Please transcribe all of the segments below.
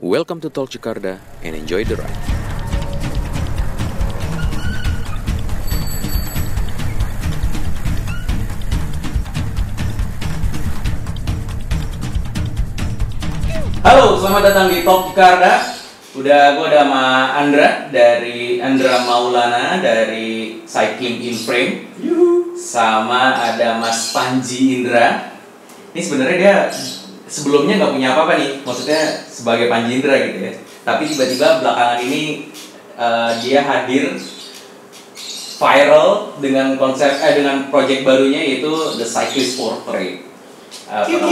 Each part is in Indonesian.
Welcome to Tol Jakarta and enjoy the ride. Halo, selamat datang di Talk Jakarta. Udah gue ada sama Andra dari Andra Maulana dari Cycling in Frame. Sama ada Mas Panji Indra. Ini sebenarnya dia sebelumnya nggak punya apa-apa nih, maksudnya sebagai Panji Indra gitu ya. Tapi tiba-tiba belakangan ini eh, dia hadir viral dengan konsep eh dengan project barunya yaitu The Cyclist Portrait. Eh, pernah-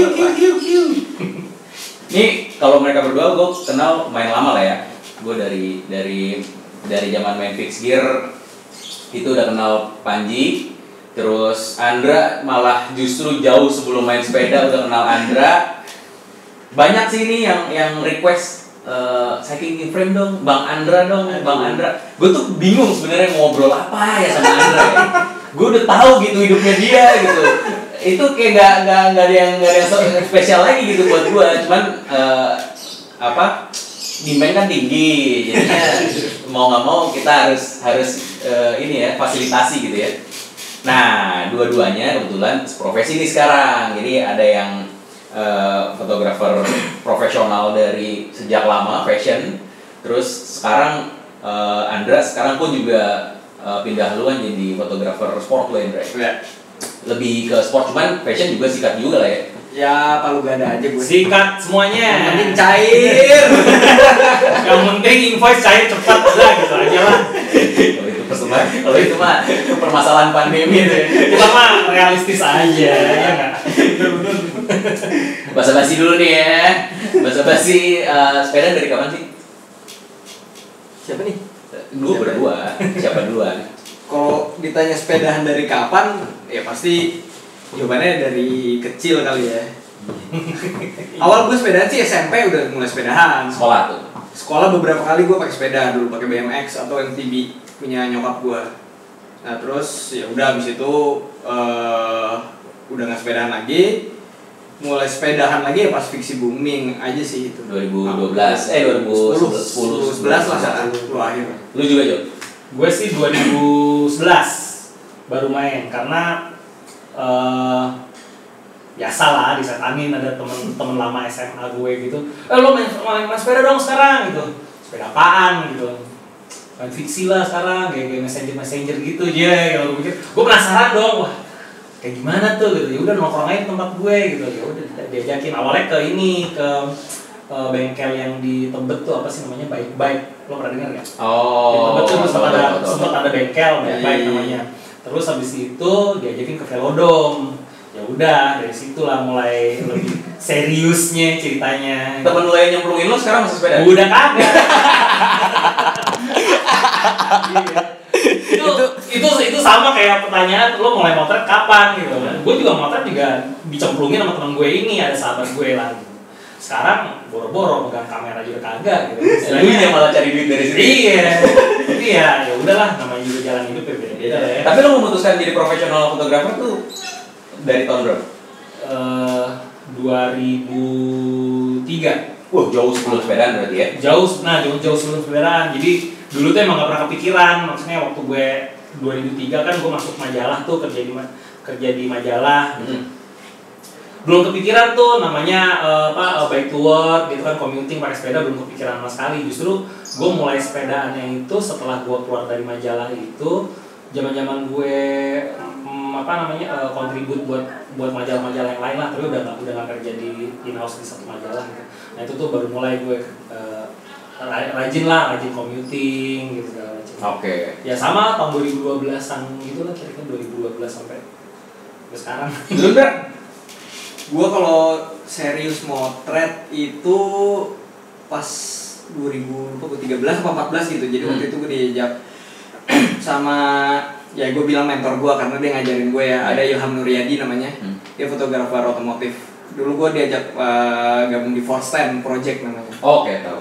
ini kalau mereka berdua gue kenal main lama lah ya. Gue dari dari dari zaman main fix gear itu udah kenal Panji. Terus Andra malah justru jauh sebelum main sepeda udah kenal Andra. Banyak sih ini yang yang request eh, cycling in frame dong, Bang Andra dong, Bang Andra. Gue tuh bingung sebenarnya mau ngobrol apa ya sama Andra ya. Gue udah tahu gitu hidupnya dia gitu. Itu kayak nggak nggak nggak ada yang nggak ada yang spesial lagi gitu buat gua. Cuman eh, apa demand kan tinggi. Jadinya mau nggak mau kita harus harus eh, ini ya fasilitasi gitu ya. Nah dua-duanya kebetulan profesi ini sekarang. Jadi ada yang eh, fotografer profesional dari sejak lama fashion terus sekarang eh, Andra sekarang pun juga eh, pindah haluan jadi fotografer sport lo Indra Ya, lebih ke sport cuman fashion juga sikat juga lah ya ya palu gada aja gue. Sikat Yang semuanya. penting cair. Yang penting invoice cair cepat udah gitu aja lah. kalau itu persoalan kalau itu mah permasalahan pandemi itu ya. Kita mah realistis aja ya nggak. basa basi dulu nih ya basa basi sepeda dari kapan sih Siapa nih? dulu berdua siapa duluan Kalau ditanya sepedahan dari kapan, ya pasti jawabannya dari kecil kali ya. Awal gue sepedahan sih SMP udah mulai sepedahan. sekolah tuh Sekolah beberapa kali gue pakai sepeda dulu pakai BMX atau MTB punya nyokap gue. Nah terus ya udah abis itu eh udah nggak sepedahan lagi. Mulai sepedahan lagi ya pas fiksi booming aja sih itu. 2012 eh 2010 11 lah saat lu akhir. lu juga Jo? Gue sih 2011 baru main karena eh biasa lah disetanin ada temen-temen lama SMA gue gitu. Eh lo main, main, main sepeda dong sekarang gitu. Sepeda apaan? gitu. Main fiksi lah sekarang kayak kayak messenger messenger gitu aja yang gue pikir gue penasaran dong wah kayak gimana tuh gitu. Ya udah nongkrong aja di tempat gue gitu. Ya udah diajakin awalnya ke ini ke eh, bengkel yang di Tebet tuh apa sih namanya? Baik baik lo pernah dengar nggak? oh. Di Tebet tuh sempat ada sempat ada bengkel Iya, baik iya, baik iya. namanya. Terus habis itu diajakin ke velodrome. Ya udah dari situlah mulai lebih seriusnya ceritanya. Temen lu yang nyemplungin lu sekarang masih sepeda? Udah kagak. Iya. itu, itu itu sama kayak pertanyaan lo mulai motret kapan? Gitu gue juga motret juga dicemplungin sama temen gue ini ada sahabat gue lah gitu. sekarang boro-boro pegang kamera juga kagak gitu. Lu yang malah cari duit dari sini iya. Tapi ya ya udahlah namanya juga jalan hidup ya beda-beda lah ya. Tapi lu memutuskan jadi profesional fotografer tuh dari tahun berapa? Eh, 2003 Wah jauh sebelum sepedaan berarti ya? Jauh nah jauh jauh sebelum sepedaan. Jadi dulu tuh emang gak pernah kepikiran maksudnya waktu gue 2003 kan gue masuk majalah tuh kerja di kerja di majalah Hmm. belum kepikiran tuh namanya eh, apa eh, bike to work gitu kan commuting pakai sepeda belum kepikiran sama sekali. Justru gue mulai sepedaannya itu setelah gue keluar dari majalah itu zaman zaman gue mm, apa namanya eh, kontribut buat buat majalah-majalah yang lain lah tapi udah nggak udah nggak kerja di in house di satu majalah gitu. Nah itu tuh baru mulai gue eh, ra- rajin lah rajin commuting gitu segala macam. Oke. Ya sama tahun 2012an gitu lah kira-kira 2012 sampai sampai sekarang. Lu? Gua kalau serius motret itu pas 2013 apa 14 gitu. Jadi waktu Hmm. itu gue diajak sama ya gue bilang mentor gue karena dia ngajarin gue ya. Ada Ilham Nuryadi namanya. Hmm. dia fotografer otomotif. Dulu gue diajak uh, gabung di Force Ten Project namanya. Oke tahu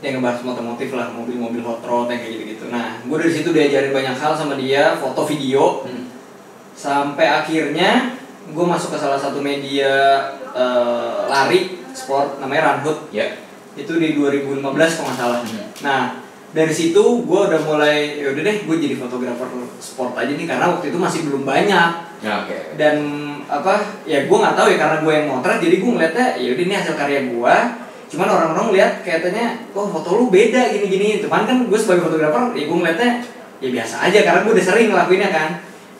dia ngebahas otomotif lah mobil-mobil hot rod yang kayak gitu-gitu. Nah gue dari situ diajarin banyak hal sama dia foto video. Hmm. sampai akhirnya gue masuk ke salah satu media eh, lari sport namanya Runhood ya. Itu di 2015 kalau nggak salah. Hmm. nah dari situ gue udah mulai ya udah deh gue jadi fotografer sport aja nih karena waktu itu masih belum banyak. Ya, oke. dan apa ya gue nggak tahu ya karena gue yang motret jadi gue ngeliatnya ya udah ini hasil karya gue cuman orang-orang lihat kayaknya oh foto lu beda gini-gini. Cuman kan gue sebagai fotografer ya gue ngeliatnya ya biasa aja karena gue udah sering ngelakuinnya kan.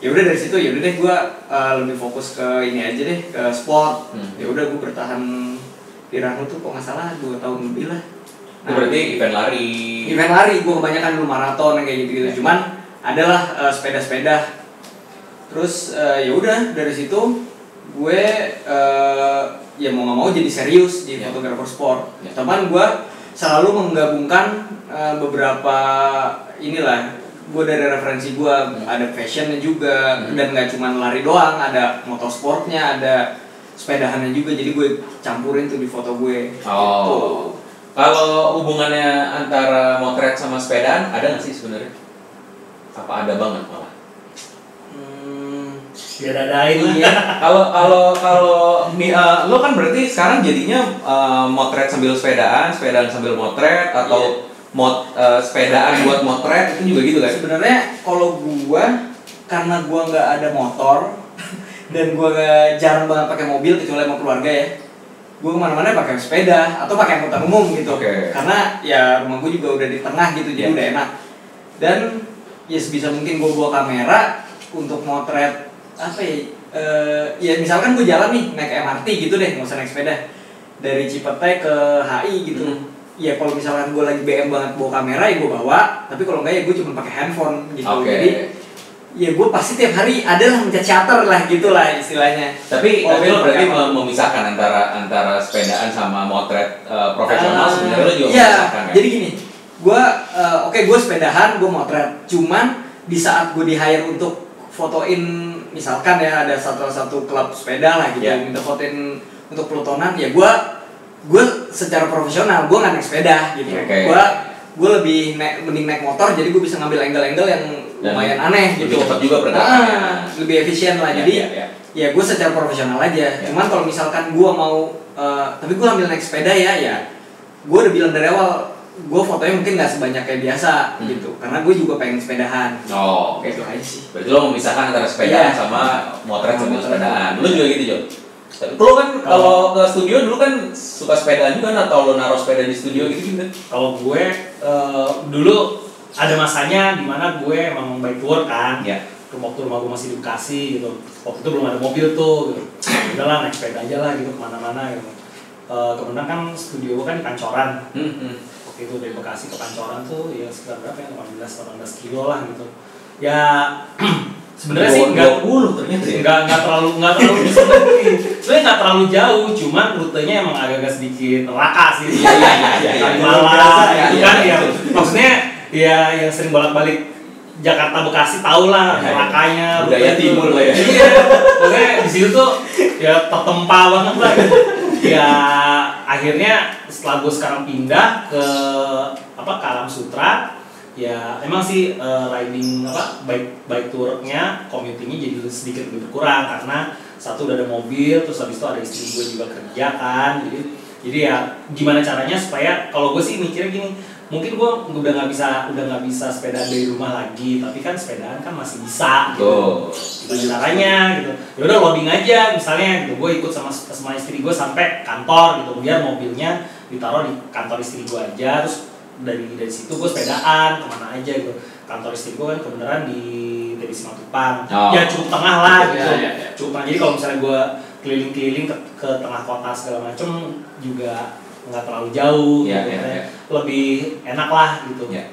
Ya udah dari situ ya udah deh gue uh, lebih fokus ke ini aja deh ke sport. Hmm. ya udah gue bertahan di Ranu tuh kok nggak salah dua tahun lebih lah. Itu berarti event lari. event lari gue kebanyakan dulu maraton kayak gitu gitu cuman adalah uh, sepeda-sepeda. Terus uh, ya udah dari situ gue uh, ya mau nggak mau jadi serius di Ya. fotografer sport Ya. cuman gue selalu menggabungkan uh, beberapa inilah gue dari referensi gue ada fashionnya juga Hmm. dan nggak cuma lari doang ada motorsportnya ada sepedahannya juga jadi gue campurin tuh di foto gue gitu. Oh. Kalau hubungannya antara motret sama sepedaan ada nggak sih sebenarnya? Apa ada banget malah? Hmm, Biar adain lah. iya Kalau kalau kalau eh, lo kan berarti sekarang jadinya eh, motret sambil sepedaan, sepedaan sambil motret atau mot eh, sepedaan buat motret itu juga gitu kan? sebenarnya kalau gua karena gua nggak ada motor dan gua nggak jarang banget pakai mobil kecuali sama keluarga ya gua ke mana-mana pakai sepeda atau pakai angkutan umum gitu Oke. karena ya rumah gua juga udah di tengah gitu jadi Ya. udah enak dan ya sebisa mungkin gua bawa kamera untuk motret apa ya? Eh, ya misalkan gua jalan nih naik MRT gitu deh nggak usah naik sepeda. Dari Cipete ke HI gitu. Hmm. ya kalau misalkan gue lagi BM banget bawa kamera ya gue bawa. Tapi kalau enggak ya gue cuma pakai handphone gitu. Oke. jadi ya gue pasti tiap hari adalah mencet shutter lah gitulah istilahnya. Tapi Oh, tapi lo berarti mem- memisahkan antara antara sepedaan sama motret eh, profesional Ah, sebenarnya lo juga iya, memisahkan ya? jadi gini gue oke gue sepedahan gue motret. Cuman di saat gue di hire untuk fotoin misalkan ya ada satu satu klub sepeda lah gitu Iya. minta fotoin untuk pelotonan ya gue gue secara profesional gue nggak naik sepeda gitu Oke. gue gue lebih naik mending naik motor jadi gue bisa ngambil angle-angle yang Dan lumayan aneh lebih gitu cepat juga pergerakannya. Ah, lebih efisien lah Ya, jadi ya, ya. ya gue secara profesional aja Ya. cuman kalau misalkan gue mau eh, tapi gue ambil naik sepeda ya ya gue udah bilang dari awal gue fotonya mungkin nggak sebanyak kayak biasa Hmm. gitu karena gue juga pengen sepedahan Oh, oke. gitu aja sih Berarti lo memisahkan antara sepedaan Iya. sama motret Sama sepedaan. Lo juga gitu, Jon? Lo kan kalau ke studio dulu kan suka sepedaan juga kan atau lo naruh sepeda di studio gitu gitu? Kalau gue eh, dulu ada masanya di mana gue emang bike tour kan. Ya. Waktu rumah gue masih di Bekasi gitu. Waktu itu belum ada mobil tuh. Gitu. Udahlah naik sepeda aja lah gitu ke mana-mana gitu. Eh, kemudian kan studio gue kan di Pancoran. Hmm, hmm. Itu dari Bekasi ke Pancoran tuh ya sekitar berapa ya 18 18 kilo lah gitu. Ya sebenarnya sih enggak 20 ternyata ya. nggak nggak terlalu nggak terlalu sebenarnya sebenarnya nggak terlalu jauh cuman rutenya emang agak-agak sedikit neraka sih Iya, iya, iya, iya, iya. Kalimalang Biasa, gitu iya, kan iya. ya maksudnya ya yang sering bolak-balik Jakarta Bekasi tau lah Iya, iya. nerakanya Budaya rute itu. timur lah ya. iya maksudnya di situ tuh ya tertempa banget lah gitu. ya akhirnya setelah gue sekarang pindah ke apa ke Alam Sutra ya emang sih eh, riding apa bike bike tournya commutingnya jadi sedikit lebih berkurang karena satu udah ada mobil terus habis itu ada istri gue juga kerja kan jadi jadi ya gimana caranya supaya kalau gue sih mikirnya gini mungkin gue udah nggak bisa udah nggak bisa sepeda dari rumah lagi tapi kan sepedaan kan masih bisa gitu. Gimana caranya gitu. Ya udah loading aja misalnya gitu. Gue ikut sama sama istri gue sampai kantor gitu. Biar mobilnya ditaruh di kantor istri gue aja terus dari dari situ gue sepedaan ke mana aja gitu. Kantor istri gue kan kebenaran di dari Simatupang Oh. ya cukup tengah lah Iya, gitu. iya, iya. cukup tengah. Jadi kalau misalnya gue keliling-keliling ke, ke tengah kota segala macem juga nggak terlalu jauh Iya, gitu ya. iya. lebih enak lah gitu Ya.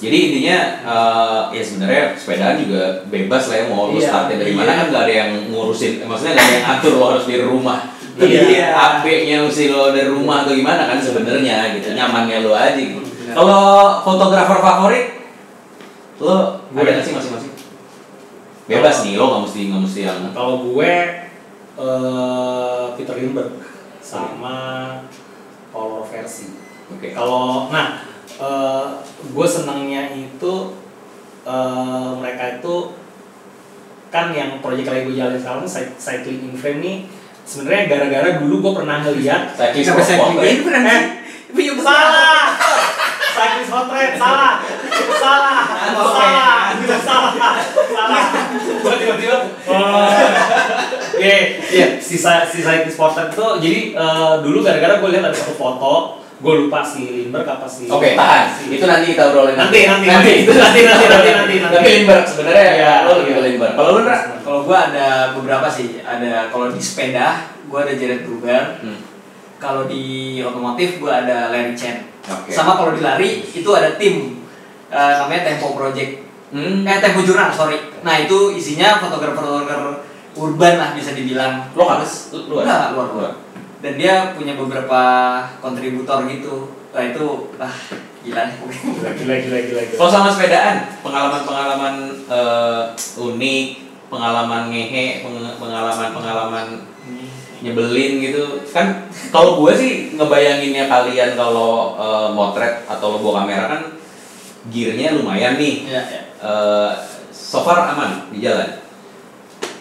Jadi intinya eh, ya sebenarnya sepedaan juga bebas lah ya mau lu Iya, startnya dari mana iya. kan nggak ada yang ngurusin, maksudnya nggak ada yang atur lo harus dari rumah. Iya. AB-nya mesti lo dari rumah atau gimana kan sebenarnya gitu, nyamannya lo aja gitu. Benar. Kalau fotografer favorit, lo Gue. ada nggak sih masing-masing? Bebas nih, lo nggak mesti nggak mesti yang Kalau gue eh Peter Lindbergh sama Paul versi. oke. Kalau nah eh, gue senangnya itu eh, mereka itu kan yang proyek lagi gue jalan sekarang cy- cycling in frame nih sebenarnya gara-gara dulu gue pernah ngeliat Cycling sampai cycling sport, ya. ini pernah eh. Salah. Cyclist portrait salah. Salah. Oke. Salah. Salah. Salah. Gua tiba-tiba. Oke, iya si Cy- si cyclist portrait itu jadi eh, dulu gara-gara gue lihat ada satu foto, gue lupa si Lindbergh apa si Oke, tahan. si- Itu nanti kita obrolin. Nanti, nanti, nanti. nanti. Itu Nanti, nanti, nanti, nanti, nanti. Tapi Lindbergh sebenarnya Iya. lo lebih ke Lindbergh. Kalau lu? Kalau gua ada beberapa sih. Ada kalau di sepeda, gua ada Jared Bruger. Hmm. Kalau di otomotif gua ada Larry Chen. Oke. Sama kalau di lari itu ada tim eh, namanya Tempo Project. Hmm. Eh Tempo Jurnal, sorry. Nah, itu isinya fotografer-fotografer urban lah bisa dibilang. Lo harus lu luar. Enggak, luar, luar. Dan dia punya beberapa kontributor gitu. Nah, itu ah gila nih. Gila, gila, gila, gila. gila. Kalau sama sepedaan, pengalaman-pengalaman eh, unik, pengalaman ngehe, peng- pengalaman-pengalaman nyebelin gitu kan kalau gue sih ngebayanginnya kalian kalau eh, motret atau lo bawa kamera kan gearnya lumayan nih Iya, iya. Eh, so far aman di jalan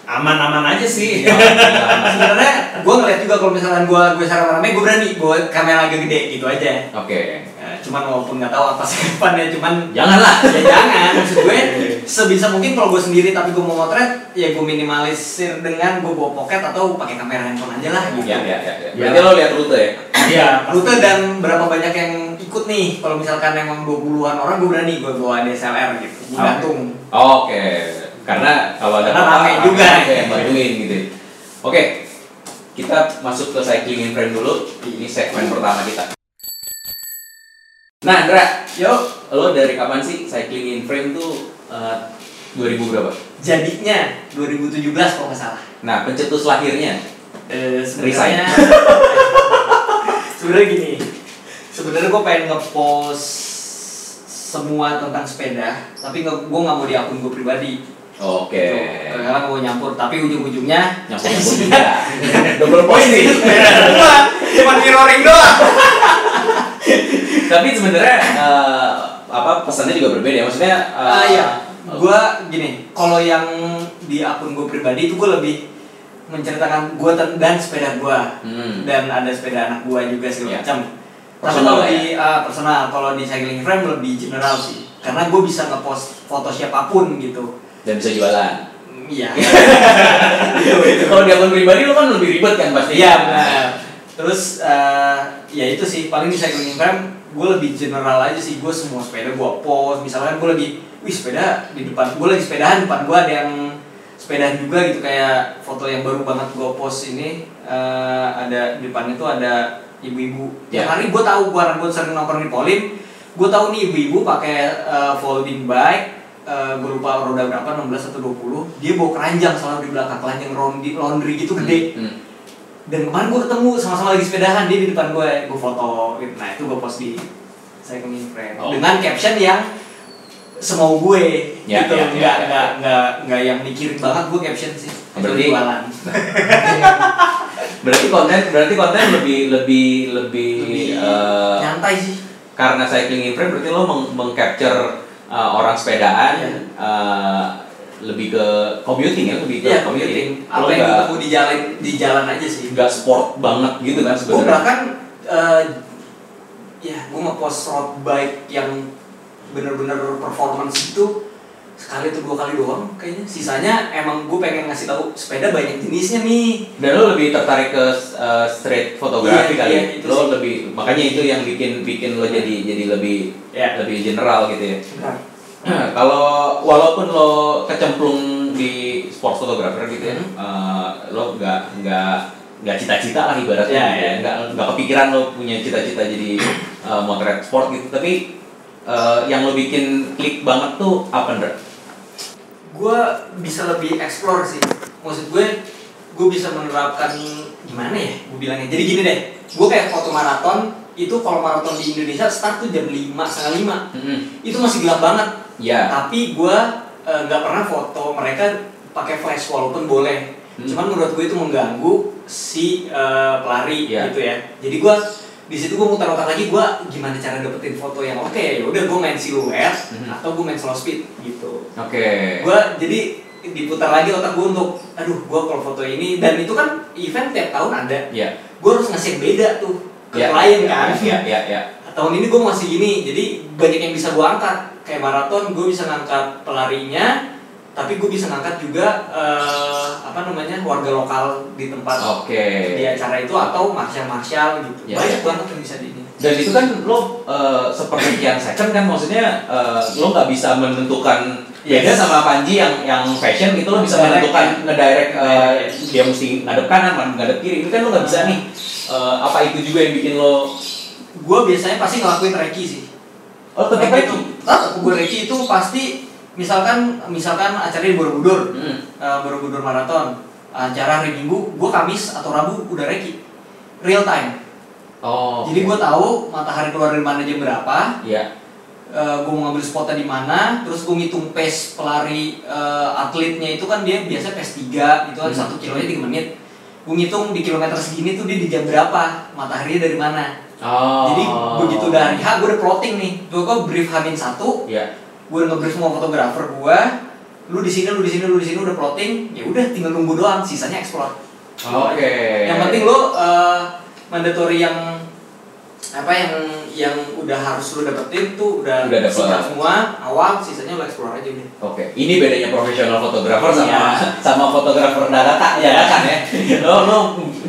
Aman-aman aja sih. Sebenarnya gue ngeliat juga kalau misalkan gue gue secara rame gue berani bawa kamera agak gede gitu aja. oke Ya, cuman walaupun nggak tahu apa sih depannya cuman janganlah ya jangan maksud gue sebisa mungkin kalau gue sendiri tapi gue mau motret ya gue minimalisir dengan gue bawa pocket atau pakai kamera handphone aja lah gitu. ya ya ya, ya. berarti lo lihat rute ya Iya. Rute dan berapa banyak yang ikut nih kalau misalkan emang 20-an orang gue berani gue bawa DSLR gitu. Gue Oke. gantung. Oke, karena kalau ada Karena juga. ada yang bantuin gitu. Oke, kita masuk ke cycling in frame dulu. Ini segmen pertama kita. Nah, Ndra, Yuk, lo dari kapan sih cycling in frame tuh eh, 2000 berapa? jadinya 2017 kalau nggak salah. Nah, pencetus lahirnya. Eh, sebenarnya sebenarnya gini sebenarnya gue pengen ngepost semua tentang sepeda tapi gue nggak mau di akun gue pribadi Oke. Gitu. karena gue nyampur tapi ujung-ujungnya nyambung juga. Double point nih. Cuma cuma mirroring doang Tapi sebenarnya eh, apa pesannya juga berbeda. Maksudnya eh, Ah iya gue gini kalau yang di akun gue pribadi itu gue lebih menceritakan gue dan sepeda gue Hmm. dan ada sepeda anak gue juga segala Iya. macam tapi kalau ya? di ah, personal kalau di cycling frame lebih general sih karena gue bisa ngepost foto siapa pun gitu dan bisa jualan. Iya. Kalau di akun pribadi lo kan lebih ribet kan pasti. iya benar. terus eh, ya itu sih paling di cycling frame gue lebih general aja sih. Gue semua sepeda gue post. Misalkan gue lagi wih sepeda di depan gue lagi sepedahan depan gue ada yang sepeda juga gitu. Kayak foto yang baru banget gue post ini eh, ada di depannya tuh ada ibu-ibu. Tiap hari gue tahu gue gue sering nongkrong di Polim. Gue tahu nih ibu-ibu pakai eh, folding bike gue lupa roda berapa 16 atau 20 dia bawa keranjang selalu di belakang keranjang laundry, laundry gitu gede Hmm. dan kemarin gue ketemu sama-sama lagi sepedahan dia di depan gue gue foto gitu. nah itu gue post di cycling friend Oh. dengan caption yang semau gue Ya, gitu ya, ya, nggak ya. nggak nggak nggak yang mikirin banget gue caption sih Berarti- jualan Berarti konten berarti konten lebih lebih lebih, lebih eh, nyantai sih karena cycling in frame berarti lo meng mengcapture eh, orang sepedaan Iya. eh, lebih ke commuting ya lebih ke Iya, commuting. commuting. Apa Lo yang ketemu di jalan di jalan aja sih. nggak sport banget gitu kan Gue sebenarnya. bahkan eh, ya gue ngepost road bike yang bener-bener performance itu sekali atau dua kali doang kayaknya. Sisanya emang gue pengen ngasih tahu sepeda banyak jenisnya nih. Dan lo lebih tertarik ke eh, street fotografi Iya, kali. iya, ya? lo sih. lebih makanya itu yang bikin bikin lo jadi jadi lebih Ya. lebih general gitu ya. Kalau walaupun lo kecemplung di sport photographer gitu ya, Hmm. eh, lo nggak nggak nggak cita-cita lah ibaratnya, Ya, gitu ya. nggak nggak kepikiran lo punya cita-cita jadi eh, motret sport gitu. Tapi eh, yang lo bikin klik banget tuh apa Ndra? Gue bisa lebih explore sih. Maksud gue gue bisa menerapkan gimana ya gue bilangnya. Jadi gini deh gue kayak foto maraton itu kalau maraton di Indonesia start tuh jam 5 setengah lima. Itu masih gelap banget. Ya. tapi gue nggak pernah foto mereka pakai flash walaupun boleh. Hmm. cuman menurut gue itu mengganggu si eh, pelari Iya. gitu ya. Jadi gue di situ gue muter-muter lagi gue gimana cara dapetin foto yang oke ya udah gue main siluet Mhm. atau gue main slow speed gitu Oke. gue jadi diputar lagi otak gue untuk aduh gue kalau foto ini dan itu kan event tiap tahun ada Ya. gue harus ngasih beda tuh ke Ya, klien ya, kan Ya, ya, ya. tahun ini gue masih gini jadi banyak yang bisa gue angkat kayak maraton gue bisa ngangkat pelarinya tapi gue bisa ngangkat juga eh, apa namanya warga lokal di tempat Oke. di acara itu atau martial martial gitu Ya, banyak ya. banget yang bisa di ini Dan itu kan lo eh, seperti yang second kan maksudnya eh, lo nggak bisa menentukan beda Yes. sama Panji yang yang fashion gitu lo bisa Direct, menentukan ya. ngedirect eh, Ngedirect, dia mesti ngadep kanan, ngadep kiri. Itu kan lo nggak bisa nih. Eh, apa itu juga yang bikin lo gue biasanya pasti ngelakuin reki sih oh tetap Reki tetap gue reki itu pasti misalkan misalkan acara di Borobudur Hmm. eh, Borobudur maraton acara hari Minggu gue Kamis atau Rabu udah reki real time Oh. jadi gue tahu matahari keluar dari mana jam berapa Iya. gue mau ngambil spotnya di mana terus gue ngitung pace pelari eh, atletnya itu kan dia biasa pace 3 itu kan Hmm. satu kilonya 3 menit gue ngitung di kilometer segini tuh dia di jam berapa mataharinya dari mana Oh. jadi begitu udah hari H gue udah plotting nih gue kok brief Hamin satu Iya. Gue nge-brief semua fotografer gue lu di sini lu di sini lu di sini udah plotting ya udah tinggal nunggu doang sisanya explore Oke. yang penting lu uh, mandatory yang apa yang yang udah harus lu dapetin tuh udah, Udah dapet. semua awal sisanya lu explore aja udah Oke, ini bedanya profesional fotografer sama Iya. sama fotografer dadakan ya kan ya. Lo lo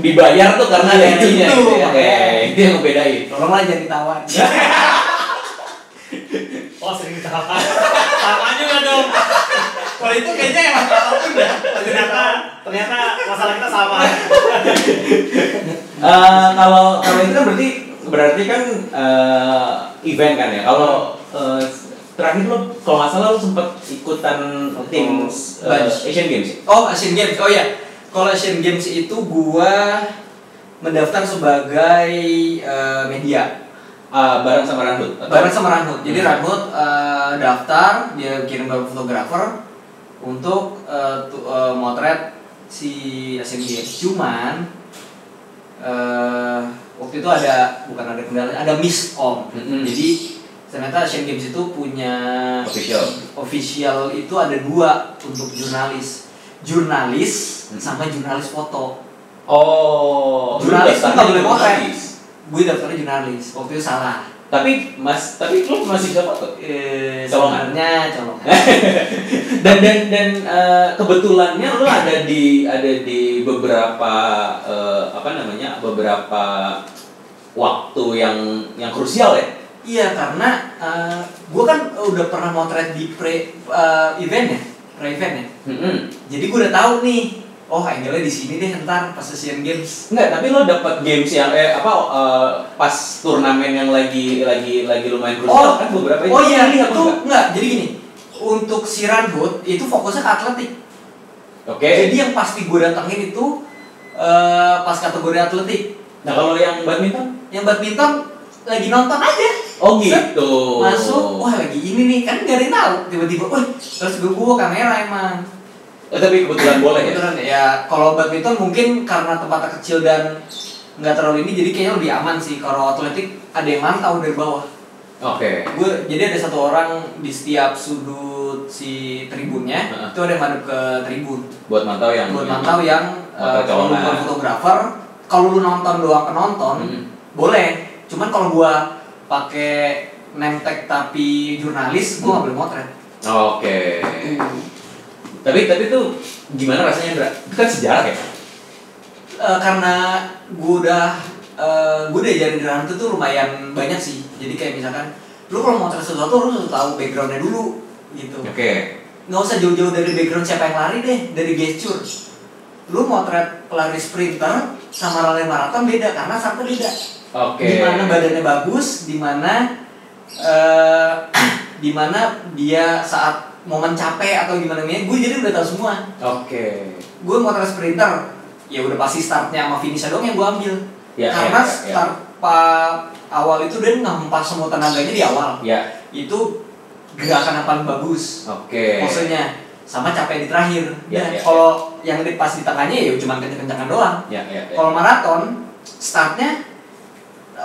dibayar tuh karena Iya, itunya itu, gitu ya. Oke, itu yang ngebedain. tolonglah jangan ditawar Oh sering ditahan. Sama juga dong. kalau itu kayaknya emang apa pun dah Ternyata ternyata masalah kita sama. Eh, kalau kalau itu kan berarti berarti kan eh, event kan ya. Kalau eh, terakhir lo kalau nggak salah lo sempat ikutan tim Bunch. Asian Games ya? oh Asian Games oh ya kalau Asian Games itu gua mendaftar sebagai uh, media Eh, bareng sama atau- bareng sama Ranhut. Jadi Hmm. Ranhut eh, daftar, dia kirim ke fotografer untuk eh, tu- eh, motret si Asian Games. Cuman eh, waktu itu ada bukan ada kendala, ada miss om. Mm-mm. Jadi ternyata Asian Games itu punya Official. official itu ada dua untuk jurnalis. Jurnalis Hmm. sama jurnalis foto. Oh, Jurnalis daftarnya nggak boleh motret. Gue daftarnya jurnalis. Waktu itu salah. Tapi mas, tapi lu masih bisa foto. Eh, Colongan. sebenarnya colongan. dan dan dan eh, kebetulannya lu ada di ada di beberapa eh, apa namanya beberapa waktu yang yang krusial ya Iya karena uh, gue kan udah pernah motret di pre uh, event ya, pre event ya. Mm-mm. Jadi gue udah tahu nih, oh angle di sini deh ntar pas Asian Games. Enggak, tapi lo dapat games yang eh apa eh, pas turnamen yang lagi lagi lagi lumayan krusial kan beberapa oh iya itu enggak? enggak. Jadi gini, untuk si Ranhut itu fokusnya ke atletik. Oke. Jadi yang pasti gue datangin itu uh, pas kategori atletik. Nah, kalau yang badminton? Yang badminton lagi nonton aja. Oh Set, gitu. Masuk, wah lagi ini nih kan gak ada yang tahu. Tiba-tiba, wah terus gue bawa kamera emang. Eh, tapi kebetulan boleh ya. Kebetulan ya, kalau badminton mungkin karena tempatnya kecil dan nggak terlalu ini, jadi kayaknya lebih aman sih. Kalau atletik ada yang mantau dari bawah. Oke. Gue jadi ada satu orang di setiap sudut si tribunnya, Heeh. itu ada yang madep ke tribun. Buat mantau yang Buat mantau yang Mantau eh, kalau lu bukan fotografer, kalau lu nonton doang penonton, Mm. boleh. Cuman kalau gua pakai tag tapi jurnalis, gua nggak boleh motret. Oke. Tapi tapi itu gimana rasanya, Indra? Itu kan sejarah ya? Eh, karena gue udah eh gue udah jadi di Rantu tuh lumayan banyak sih jadi kayak misalkan lu kalau mau motret sesuatu lu harus tahu backgroundnya dulu gitu Oke. nggak usah jauh-jauh dari background siapa yang lari deh dari gesture lu motret pelari sprinter sama lari maraton beda karena startnya beda Oke. di mana badannya bagus di mana eh di mana dia saat momen capek atau gimana nih gue jadi udah tahu semua Oke. gue motret sprinter ya udah pasti startnya sama finishnya dong yang gue ambil Ya, karena ya, ya, ya. start pa- awal itu dia ngempas semua tenaganya di awal Ya. itu gerakan yang paling bagus Oke. posenya sama capek di terakhir Ya, Nah, ya, kalau yang di pas di tengahnya ya cuma kenceng-kencengan doang Ya, ya, ya. kalau maraton startnya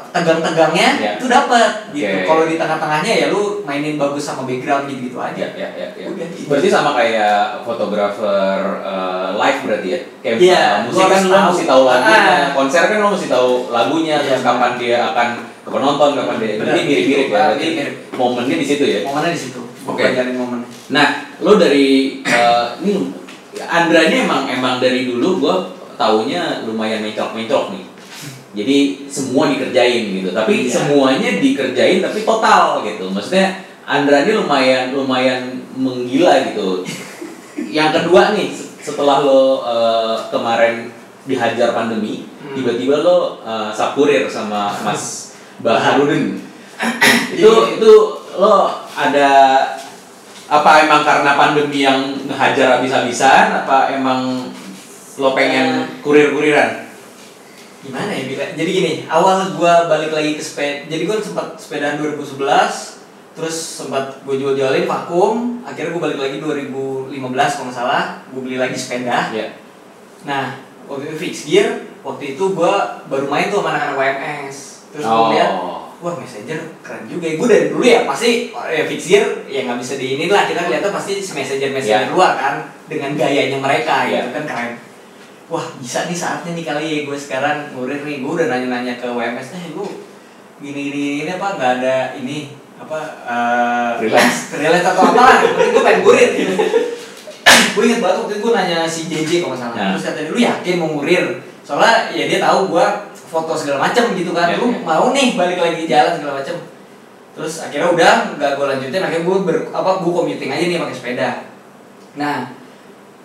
tegang-tegangnya Ya. itu dapat gitu Oke. kalau di tengah-tengahnya ya lu mainin bagus sama background gitu gitu aja Ya, ya, ya, ya. Udah, gitu. Berarti sama kayak fotografer eh, live berarti ya? Kayak Iya, eh, musik gua kan tahu. mesti tahu lagunya, Ah. konser kan lo mesti tahu lagunya, Iya, terus benar. kapan dia akan ke penonton, kapan dia. Berarti mirip-mirip ya. Berarti momennya di situ ya. momennya di situ Gua Oke. pelajarin momennya Nah, lo dari eh, ini Andra ini emang emang dari dulu gue taunya lumayan mencok-mencok nih. Jadi semua dikerjain gitu. Tapi Iya. semuanya dikerjain tapi total gitu. Maksudnya Andra ini lumayan lumayan menggila gitu. Yang kedua nih setelah lo eh, kemarin dihajar pandemi, Hmm. tiba-tiba lo eh, sakurir sama Mas Baharudin. itu Iya. itu lo ada apa emang karena pandemi yang ngehajar habis-habisan apa emang lo pengen kurir-kuriran? Gimana ya bila jadi gini awal gua balik lagi ke sepeda jadi gua sempat sepedaan 2011 terus sempat gue jual-jualin vakum akhirnya gue balik lagi 2015 kalau nggak salah gue beli lagi sepeda Ya. nah waktu itu fix gear waktu itu gua baru main tuh sama anak-anak WMS terus Oh. gue lihat wah messenger keren juga ya gue dari dulu ya pasti ya fix gear ya nggak bisa diinin lah kita lihatnya pasti messenger messenger Ya. luar kan dengan gayanya mereka Ya. gitu kan keren wah bisa nih saatnya nih kali ya gue sekarang ngurir nih. Gue udah nanya-nanya ke WMS eh lu gini gini ini apa nggak ada ini apa eh Freelance. freelance atau apa lah. Penting gue pengen ngurir. Gue inget banget waktu itu gue nanya si JJ kalau nggak salah. Nah. terus kata lu yakin mau ngurir? Soalnya ya dia tahu gue foto segala macam gitu kan. Ya, lu ya. mau nih balik lagi jalan segala macam terus akhirnya udah nggak gue lanjutin akhirnya gue ber, apa gue commuting aja nih pakai sepeda. Nah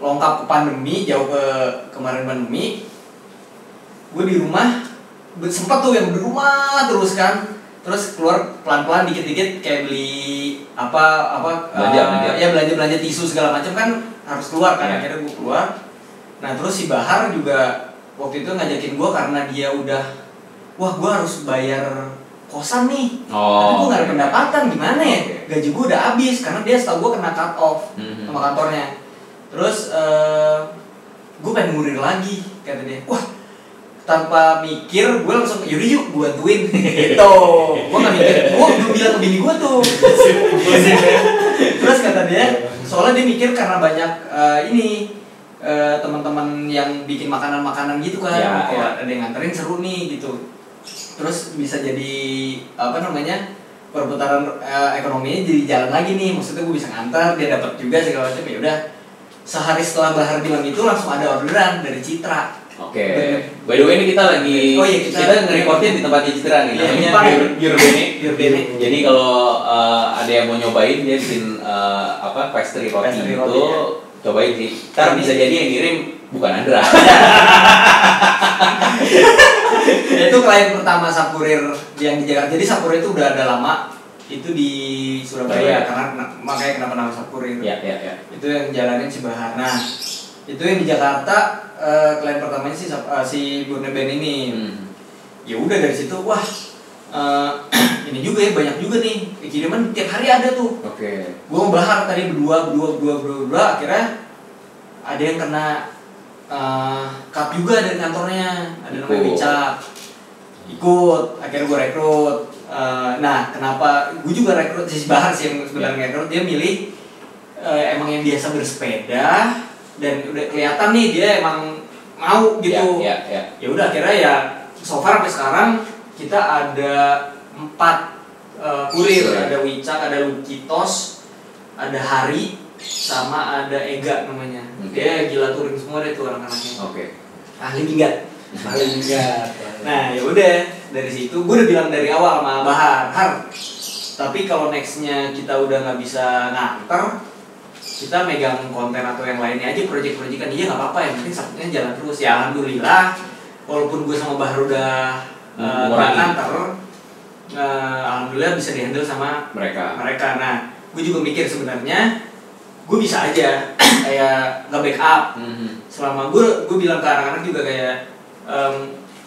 lengkap ke pandemi jauh ke kemarin pandemi gue di rumah sempat tuh yang di rumah terus kan terus keluar pelan-pelan dikit-dikit kayak beli apa apa Belanja, eh, belanja. ya belanja belanja tisu segala macam kan harus keluar kan Iya. akhirnya gue keluar nah terus si Bahar juga waktu itu ngajakin gue karena dia udah wah gue harus bayar kosan nih tapi Oh. gue gak ada pendapatan gimana ya gaji gue udah habis karena dia setahu gue kena cut off Mhm. sama kantornya terus gue pengen ngurir lagi kata dia. Wah tanpa mikir gue langsung yaudah yuk gue bantuin. Gitu. Gue gak mikir. Gue belum bilang ke bini gue tuh. Terus kata dia soalnya dia mikir karena banyak eh, ini eh, teman-teman yang bikin makanan-makanan gitu kan. Ya, ya. ada yang nganterin seru nih gitu. Terus bisa jadi apa namanya perputaran eh, ekonominya jadi jalan lagi nih. Maksudnya gue bisa ngantar dia dapat juga segala macam. Ya udah sehari setelah Bahar bilang itu langsung ada orderan dari Citra Oke. By the way ini kita lagi Oh iya, kita- kita nge-recordnya di tempatnya Citra nih Iya, namanya Pure Bene. Jadi kalau eh, ada yang mau nyobain dia bikin eh, apa pastry roti Pastry itu roti, ya. cobain sih. Ntar bisa jadi yang ngirim bukan Andra. Itu klien pertama Sapurir yang di Jakarta jadi Sapurir itu udah ada lama itu di Surabaya Surabaya. karena makanya kenapa nama Sapurir ya ya ya. itu yang jalanin nah itu yang di Jakarta eh, klien pertamanya si eh, si Burne Ben ini Hmm. ya udah dari situ wah eh, ini juga ya banyak juga nih kiriman tiap hari ada tuh Oke. gue mau bahar tadi berdua berdua berdua berdua, berdua akhirnya ada yang kena uh, cut juga dari kantornya ada namanya. Wicak ikut akhirnya gue rekrut Uh, nah kenapa gue juga rekrut si Bahar sih yang sebenarnya. Rekrut dia milih uh, emang yang biasa bersepeda dan udah kelihatan nih dia emang mau gitu. Ya ya ya. ya udah akhirnya ya so far sampai sekarang kita ada empat uh, kurir. Kurir. ada Wicak ada Lukitos ada Hari sama ada Ega namanya. Oke. dia gila touring semua deh tuh anak-anaknya. Oke. ahli minggat. Paling enggak nah ya udah dari situ gue udah bilang dari awal sama Bahar Har tapi kalau nextnya kita udah nggak bisa nganter kita megang konten atau yang lainnya aja project-projectan iya nggak apa-apa yang penting sabtunya jalan terus ya alhamdulillah walaupun gue sama Bahar udah uh, Mengurangi. nganter uh, alhamdulillah bisa dihandle sama Mereka. mereka nah gue juga mikir sebenarnya gue bisa aja kayak nge backup Mhm. selama gue gue bilang ke anak-anak juga kayak em,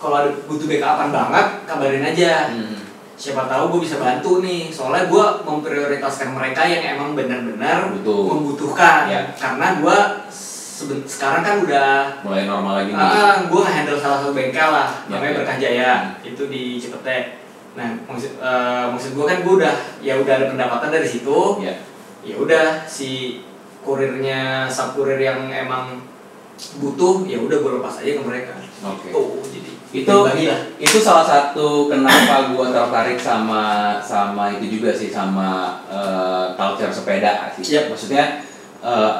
kalau ada butuh backupan banget kabarin aja Mhm. siapa tahu gue bisa bantu nih soalnya gue memprioritaskan mereka yang emang benar-benar Butuh. membutuhkan Ya. karena gue seben- sekarang kan udah Mulai normal lagi nih. ah, gue nge-handle salah satu bengkel lah Ya, namanya ya. Berkah Jaya itu di Cipete nah maksud eh, maksud gue kan gue udah ya udah ada pendapatan dari situ Ya. ya udah si kurirnya sub kurir yang emang butuh ya udah gue lepas aja ke mereka Oke. tuh jadi itu itu salah satu kenapa gua tertarik sama sama itu juga sih sama eh, culture sepeda sih Yap. maksudnya eh,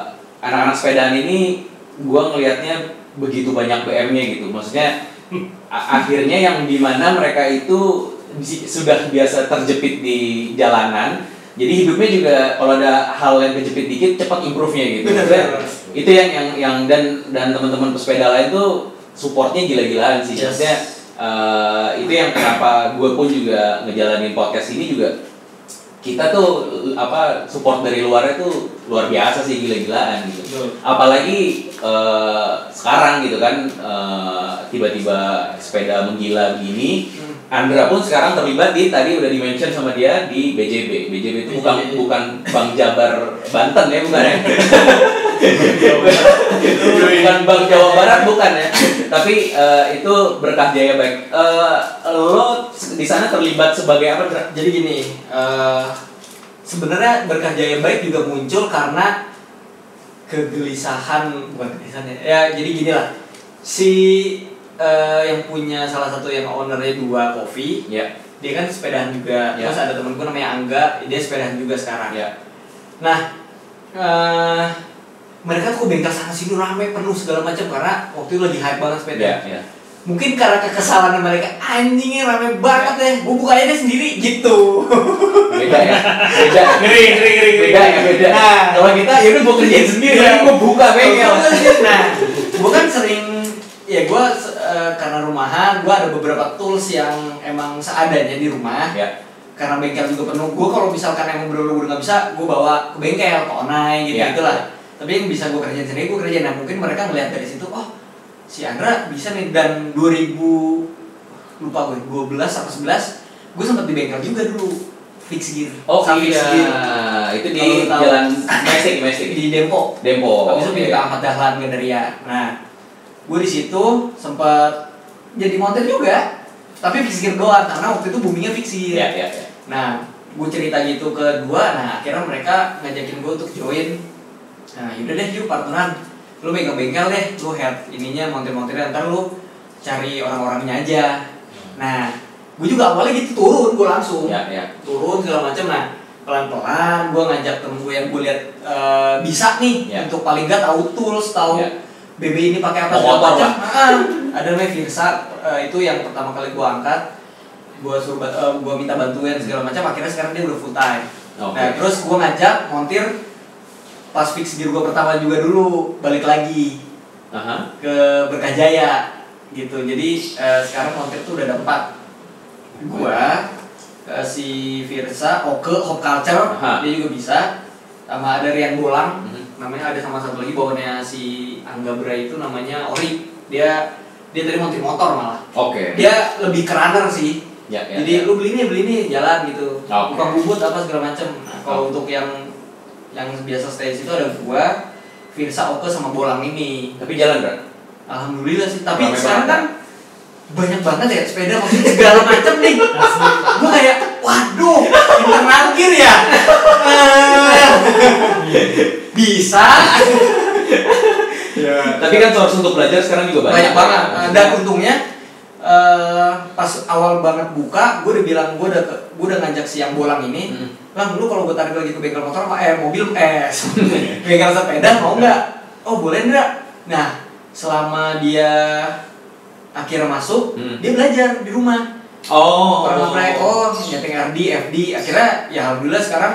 anak-anak sepedaan ini gua ngelihatnya begitu banyak BM-nya gitu maksudnya akhirnya yang di mana mereka itu sudah biasa terjepit di jalanan jadi hidupnya juga kalau ada hal yang kejepit dikit cepat improve-nya gitu Benar, benar. itu yang yang yang dan dan teman-teman pesepeda lain tuh supportnya gila-gilaan sih Yes. maksudnya eh, itu yang kenapa gue pun juga ngejalanin podcast ini juga kita tuh apa support dari luarnya tuh luar biasa sih gila-gilaan gitu Betul. apalagi eh, sekarang gitu kan eh, tiba-tiba sepeda menggila begini Hmm. Andra pun sekarang terlibat di tadi udah di-mention sama dia di BJB. BJB itu bukan BJB. bukan Bank Jabar Banten ya bukan ya. bukan Bank Jawa Barat bukan ya. Tapi eh, itu berkah jaya baik. Eh, lo di sana terlibat sebagai apa? Jadi gini eh, sebenarnya berkah jaya baik juga muncul karena kegelisahan bukan kegelisahan ya, ya jadi gini lah si eh, yang punya salah satu yang ownernya dua coffee Ya, dia kan sepedahan juga Ya. terus ada temen gue namanya Angga dia sepedahan juga sekarang ya. nah eh, mereka tuh bengkel sana sini rame penuh segala macam karena waktu itu lagi hype banget sepeda Ya, ya. Mungkin karena kekesalan mereka anjingnya rame banget deh gue buka aja deh sendiri gitu Beda ya. Beda. ngeri ngeri ngeri Beda ya, beda. nah Kalau kita ya udah gua kerjain sendiri, Iya. gua buka bengkel. nah gue kan sering ya gue karena rumahan gue ada beberapa tools yang emang seadanya di rumah Ya. karena bengkel juga penuh gue kalau misalkan emang bener-bener nggak bisa gue bawa ke bengkel ke onai gitu Iya. gitulah tapi yang bisa gue kerjain sendiri gue kerjain nah mungkin mereka ngeliat dari situ oh si Andra bisa nih dan 2000 lupa gue 12 atau 11 gue sempat di bengkel juga dulu fix gear Oh Sama fix iya, gear. itu di tahu. jalan Mesik, Mesik. di Dempo Dempo. Habis itu pindah ke. Ahmad Dahlan Gandaria. Nah, gue di situ sempat jadi montir juga, tapi fix gear doang karena waktu itu boomingnya fix gear. Ya, ya, ya. Nah, gue cerita gitu ke dua, nah akhirnya mereka ngajakin gue untuk join. Nah, yaudah deh yuk partneran. Lu bengkel-bengkel deh, lu head ininya montir-montirnya ntar lu cari orang-orangnya aja. Nah, gue juga awalnya gitu turun, gue langsung Ya, ya. turun segala macam nah pelan-pelan gue ngajak temen gue yang gue lihat eh, bisa nih Ya. untuk paling nggak tahu tools tahu Ya. BB ini pakai apa Mau segala macam Ah, ada namanya Virsa eh, itu yang pertama kali gue angkat gue suruh bat- eh, gue minta bantuan segala macam akhirnya sekarang dia udah full time Oke. nah terus gue ngajak montir pas fix gear gue pertama juga dulu balik lagi Aha. ke Berkah Jaya gitu jadi eh, sekarang montir tuh udah ada empat gua eh, si Virsa Oke Hop Culture Aha. dia juga bisa sama ada Rian Bolang Mhm. namanya ada sama satu lagi bawaannya si Angga Bray itu namanya Ori dia dia tadi montir motor malah Oke. dia lebih ke runner sih Ya, ya. jadi ya. lu beli nih beli nih jalan gitu Oke. bukan bubut apa segala macem nah, kalau Oke. untuk yang yang biasa stay di situ ada gua Virsa Oke sama Bolang ini Tapi jalan, Bro. Alhamdulillah sih, tapi Rame sekarang kan banyak banget ya sepeda maksudnya segala macam nih. Gue kayak, waduh, internal gear ya. Bisa. ya. Tapi kan source untuk belajar sekarang juga banyak. Banyak banget. Eh, Dan untungnya eh, pas awal banget buka, gue udah bilang gue udah gue udah ngajak si yang bolang ini. Hmm. Lang, lu kalau gue tarik lagi ke bengkel motor apa eh mobil eh bengkel sepeda mau nggak? Oh boleh nggak? Nah selama dia akhirnya masuk, Hmm. dia belajar di rumah. Oh. Pernah ngoprek, oh nyeting RD, FD. Akhirnya ya alhamdulillah sekarang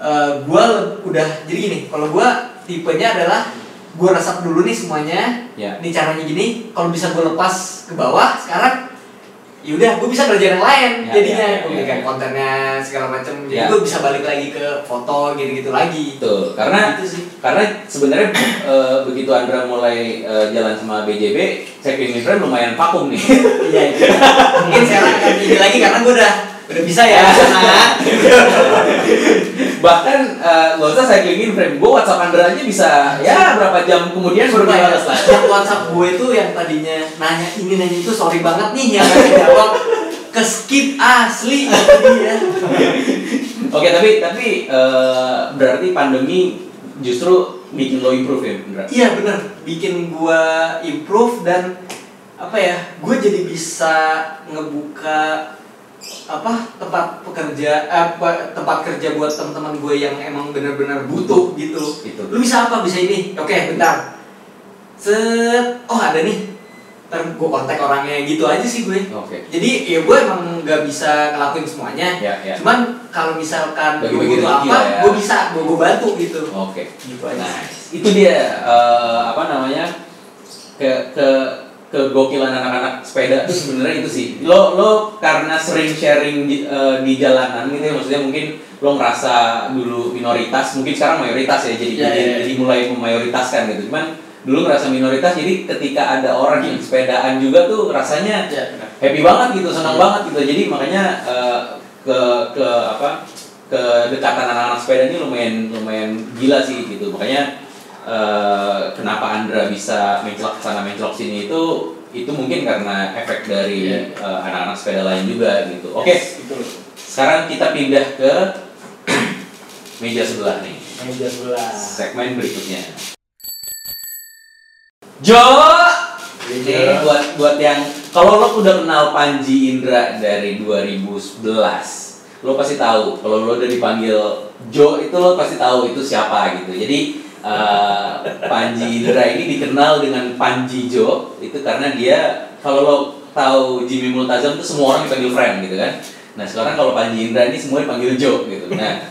eh gue udah jadi gini. Kalau gue tipenya adalah gue resap dulu nih semuanya. Ya. Ini caranya gini. Kalau bisa gue lepas ke bawah sekarang ya udah gue bisa belajar yang lain Ya, jadinya ya, ya, ya, ya. kontennya segala macam jadi Ya. gue bisa balik lagi ke foto gitu-gitu lagi Betul. Karena itu sih karena sebenarnya eh, begitu Andra mulai eh, jalan sama BJB, saya friend lumayan vakum nih. iya itu mungkin sekarang akan ini lagi karena gue udah udah bisa ya nah, Bahkan eh, Gak usah cyclingin frame. Gue WhatsApp Andra aja bisa ya berapa jam kemudian baru ya, dibalas lah. yang WhatsApp gue itu yang tadinya nanya ini nanya itu sorry banget nih yang gak dijawab ke skip asli dia. Oke tapi tapi eh, berarti pandemi justru bikin lo improve ya, Indra? Iya bener, bikin gue improve dan apa ya, gue jadi bisa ngebuka apa tempat pekerja apa tempat kerja buat teman-teman gue yang emang benar-benar butuh gitu. Gitu. Lu bisa apa? Bisa ini. Oke, bentar. Set, oh ada nih. Ntar gue kontak orangnya gitu aja sih gue. Oke. Jadi ya gue emang nggak bisa ngelakuin semuanya. Ya ya. Cuman kalau misalkan gue butuh apa, ya. gue bisa, gue, gue bantu gitu. Oke. Gitu aja. Nice. Itu dia eh, apa namanya ke ke kegokilan anak-anak sepeda tuh sebenarnya itu sih. Lo lo karena sering sharing di, eh, di jalanan gitu ya maksudnya mungkin lo ngerasa dulu minoritas, mungkin sekarang mayoritas ya jadi Ya, jadi, ya, ya. jadi mulai memayoritaskan gitu. Cuman dulu ngerasa minoritas jadi ketika ada orang yang sepedaan juga tuh rasanya Ya, benar. happy banget gitu, senang Iya. banget gitu. Jadi makanya eh, ke ke apa kedekatan anak-anak sepeda ini lumayan lumayan gila sih gitu. Makanya eh, kenapa Andra bisa mencelok sana mencelok sini itu itu mungkin karena efek dari Iya. eh, anak-anak sepeda lain juga gitu. Oke, betul. sekarang kita pindah ke meja sebelah nih. Meja sebelah. Segmen berikutnya. Jo, ini buat buat yang kalau lo udah kenal Panji Indra dari 2011, lo pasti tahu. Kalau lo udah dipanggil Jo itu lo pasti tahu itu siapa gitu. Jadi eh, Panji Indra ini dikenal dengan Panji Jo itu karena dia kalau lo tahu Jimmy Multazam itu semua orang dipanggil friend gitu kan. Nah sekarang kalau Panji Indra ini semua dipanggil Jo gitu. Nah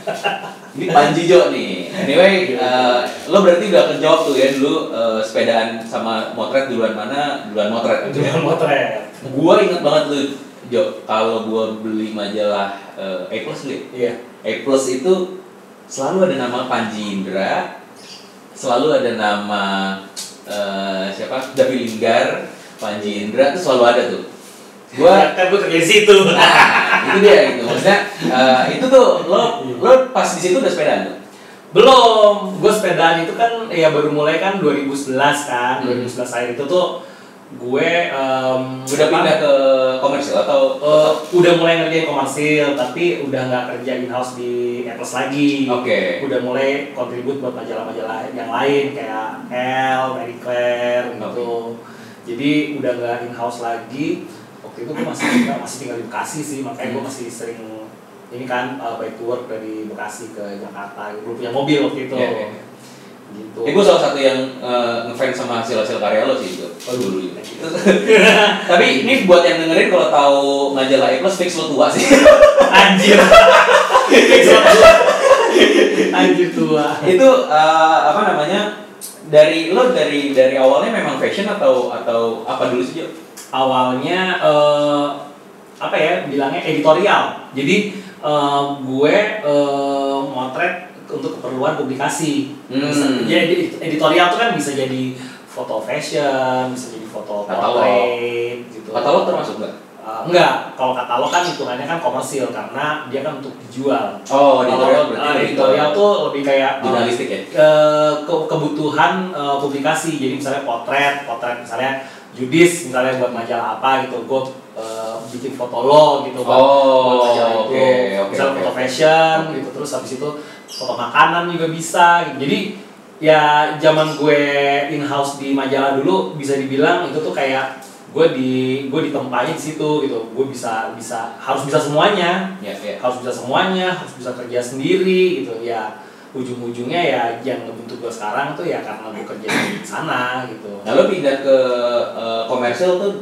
ini Panji Jo nih. Anyway, eh, lo berarti udah kejawab tuh ya dulu eh, sepedaan sama motret duluan mana? Duluan motret. Dengan motret. Gua inget banget lu Jo, kalau gua beli majalah eh, A Plus beli. Iya. A Plus itu selalu ada nama Panji Indra, selalu ada nama eh, siapa? Davi Linggar, Panji Indra itu selalu ada tuh. Gua kan gue kerja di situ. itu dia gitu maksudnya eh, itu tuh lo lo pas di situ udah sepedaan tuh Belum, gue sepedaan itu kan ya baru mulai kan 2011 kan, Hmm. 2011 akhir itu tuh gue em, udah apa, pindah ke komersil atau eh, udah mulai ngerjain komersil tapi udah nggak kerja in house di Atlas lagi. Oke. Udah mulai kontribut buat majalah-majalah yang lain kayak L, Marie Claire gitu. Jadi udah nggak in house lagi. Waktu itu gue masih masih tinggal di Bekasi sih, makanya gue masih sering ini kan uh, bike to work dari Bekasi ke Jakarta. Gue punya mobil waktu itu. Iya, iya. Gitu. Eh, gue salah satu yang eh, ngefans sama hasil-hasil karya lo sih itu. Oh, dulu. Tapi ini buat yang dengerin kalau tahu majalah Plus fix lo tua sih. Anjir. Anjir tua. itu eh, apa namanya? Dari lo dari dari awalnya memang fashion atau atau apa dulu sih? Awalnya eh, apa ya bilangnya editorial. Jadi eh, gue eh, motret untuk keperluan publikasi. Bisa, Hmm. jadi editorial itu kan bisa jadi foto fashion, bisa jadi foto portrait gitu. Katalog termasuk nggak? Eh, enggak, kalau katalog kan hitungannya kan komersil karena dia kan untuk dijual. Oh, editorial Kalau, berarti eh, ke editorial tuh lebih kayak eh, jurnalistik ya. ke- ke- kebutuhan eh, publikasi jadi misalnya potret potret misalnya Judis misalnya buat majalah apa gitu gue eh, bikin foto lo gitu buat, Oh, buat majalah itu misalnya oke, foto fashion Oke. gitu terus habis itu foto makanan juga bisa jadi ya zaman gue in house di majalah dulu bisa dibilang itu tuh kayak gue di gue ditempahin di situ gitu gue bisa bisa harus bisa semuanya Ya, ya. harus bisa semuanya, harus bisa kerja sendiri gitu ya. Ujung-ujungnya ya yang ngebentuk gue sekarang tuh ya karena gue kerja di sana gitu. Nah, lo pindah ke eh, komersil tuh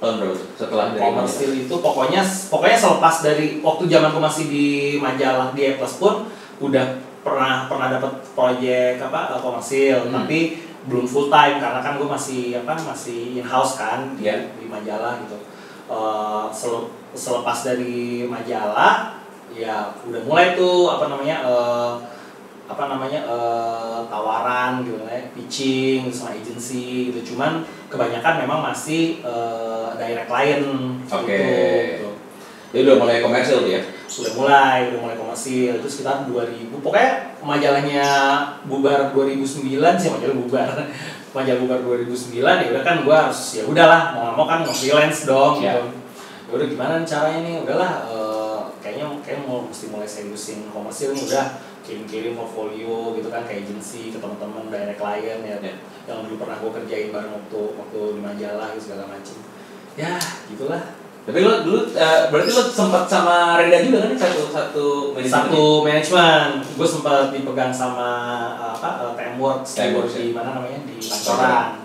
tahun berapa? Setelah dari Komersil itu pokoknya pokoknya selepas dari waktu zaman gue masih di majalah di Plus pun udah pernah pernah dapat proyek apa komersil Hmm. tapi belum full time karena kan gue masih apa masih in house kan di, Iya. di majalah gitu. Sele- selepas dari majalah ya udah mulai tuh apa namanya eh, apa namanya eh, tawaran gitu ya pitching sama agency gitu cuman kebanyakan memang masih eh, direct client Oke. gitu, gitu. Jadi udah mulai komersil tuh ya. udah mulai udah mulai komersil. Itu sekitar 2000 pokoknya majalahnya bubar 2009 sih majalah bubar. Majalah bubar 2009 ya udah kan gua harus ya udahlah mau mau kan nge-freelance dong Ya. gitu. Ya udah gimana caranya nih? Udahlah eh, kayaknya kayak mau mesti mulai seriusin komersil nih udah. Kirim-kirim portfolio gitu kan ke agency ke teman-teman direct client ya. Ya. yang dulu pernah gue kerjain bareng waktu waktu di majalah gitu segala macem. Ya gitulah Tapi lo dulu eh, berarti lo sempat sama Renda juga kan satu satu manajemen? satu manajemen gue sempat dipegang sama uh, apa uh, Timeworks Timeworks, di mana namanya di Pancoran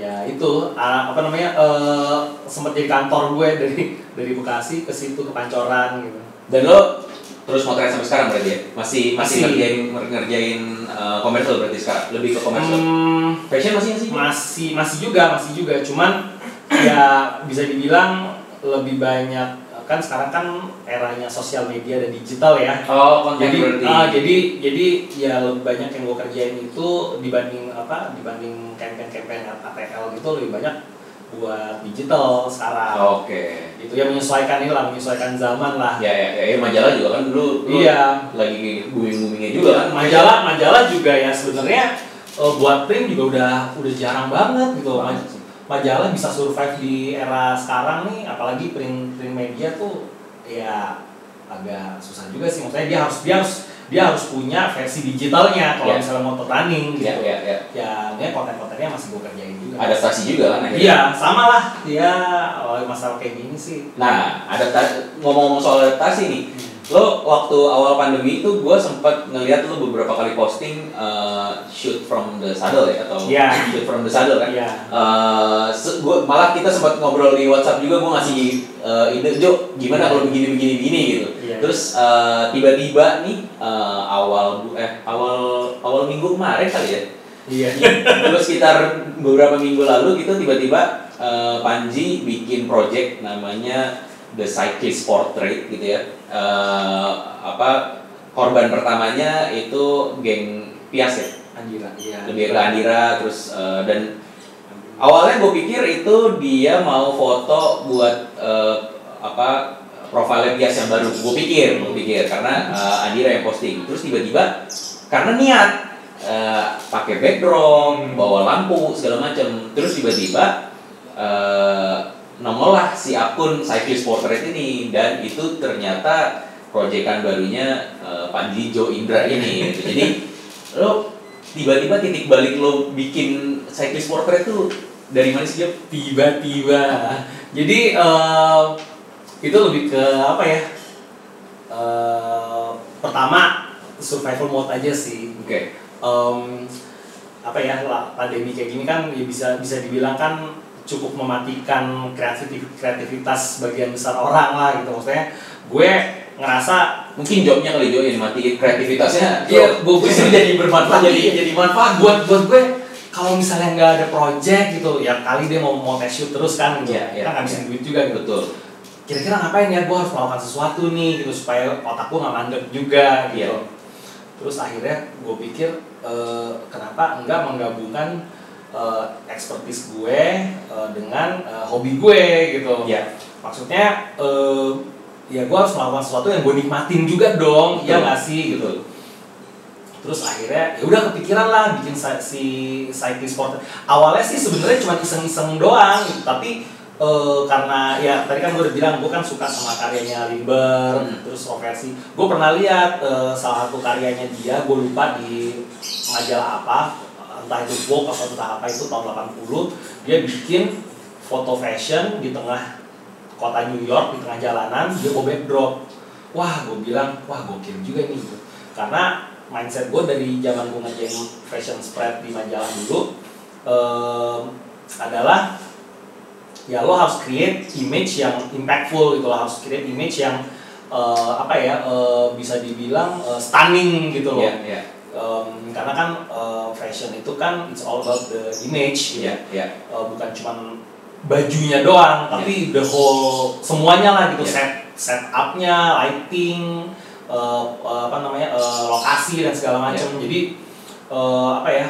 ya itu uh, apa namanya uh, sempat jadi kantor gue dari dari Bekasi ke situ ke Pancoran gitu Dan lo terus motret sampai sekarang berarti ya? Masih masih Masih. ngerjain ngerjain eh, komersial berarti sekarang lebih ke komersial. Hmm, Fashion masih sih? masih masih juga masih juga cuman ya bisa dibilang lebih banyak kan sekarang kan eranya sosial media dan digital ya Oh, konten jadi berarti. ah, jadi jadi ya lebih banyak yang gue kerjain itu dibanding apa dibanding campaign-campaign ATL gitu lebih banyak buat digital sekarang Oke. itu ya menyesuaikan ini lah menyesuaikan zaman lah Ya, ya, ya, ya, majalah juga kan dulu, dulu iya lagi booming boomingnya juga kan. majalah majalah juga ya sebenarnya eh, buat print juga udah udah jarang banget gitu Banget majalah bisa survive di era sekarang nih apalagi print print media tuh ya agak susah juga sih. Maksudnya dia harus dia harus dia harus punya versi digitalnya kalau Ya. misalnya mau running gitu. Ya, ya, ya. ya ini konten-kontennya masih gue kerjain juga. Adaptasi juga kan akhirnya. iya sama lah. Ya oh, masalah kayak gini sih. Nah, adaptasi ngomong-ngomong soal adaptasi nih, lo waktu awal pandemi itu gue sempat ngeliat lo beberapa kali posting uh, shoot from the saddle ya atau Iya. shoot from the saddle kan? Iya. Uh, gua, malah kita sempat ngobrol di WhatsApp juga gue ngasih uh, ide Jo gimana kalau begini begini begini gitu. Iya. Terus uh, tiba-tiba nih uh, awal eh awal awal minggu kemarin kali ya. iya Terus sekitar beberapa minggu lalu gitu tiba-tiba eh, Panji bikin project namanya The Cyclist Portrait gitu ya. Eh, apa korban pertamanya itu geng Pias ya. Andira iya Lebih ke Andira terus eh, dan awalnya gue pikir itu dia mau foto buat eh, apa profilnya Pias yang baru. Gue pikir, gue pikir karena eh, Andira yang posting. Terus tiba-tiba karena niat eh, pakai background, bawa lampu segala macam. Terus tiba-tiba nongol lah si akun Cyclist Portrait ini dan itu ternyata proyekan barunya eh, Panji Jo Indra ini. gitu. Jadi lo tiba-tiba titik balik lo bikin Cyclist Portrait tuh dari mana sih tiba-tiba jadi eh, itu lebih ke apa ya Eh, pertama survival mode aja sih Oke. Em, apa ya lah, pandemi kayak gini kan ya bisa bisa dibilang kan cukup mematikan kreatif kreativitas bagian besar orang lah gitu. Maksudnya gue ngerasa Mungkin jobnya kali Jo yang dimatiin kreativitasnya. Iya, gue bisa jadi bermanfaat. Jadi jadi manfaat buat buat gue. Kalau misalnya nggak ada project gitu ya kali dia mau mau tes shoot terus kan gitu Iya, iya, kan ngabisin duit juga gitu. Betul. kira-kira ngapain ya? Gue harus melakukan sesuatu nih gitu supaya otak gue nggak mandek juga gitu. Iya. terus akhirnya gue pikir eh, kenapa enggak menggabungkan eh, expertise gue eh, dengan eh, hobi gue gitu Iya. maksudnya eh, ya gue harus melakukan sesuatu yang gue nikmatin juga dong Betul. ya nggak sih gitu terus akhirnya ya udah kepikiran lah bikin si cyclist sport awalnya sih sebenarnya cuma iseng-iseng doang gitu tapi eh, karena ya tadi kan gue udah bilang gue kan suka sama karyanya Limber Hmm. terus Roversi gue pernah lihat eh, salah satu karyanya dia gue lupa di majalah apa entah itu Vogue atau entah apa itu tahun 80 dia bikin foto fashion di tengah kota New York di tengah jalanan dia bawa backdrop. Wah gue bilang wah gokil juga nih. Karena mindset gue dari zaman gue ngerjain fashion spread di majalah dulu em, adalah ya lo harus create image yang impactful gitu lo harus create image yang eh, apa ya eh, bisa dibilang eh, stunning gitu loh. Iya, iya. Em, karena kan eh, fashion itu kan it's all about the image gitu. Iya, iya. Eh, bukan cuman bajunya doang tapi the whole semuanya lah gitu Iya. set setupnya lighting eh, eh, apa namanya eh, lokasi dan segala macam Iya. jadi eh, apa ya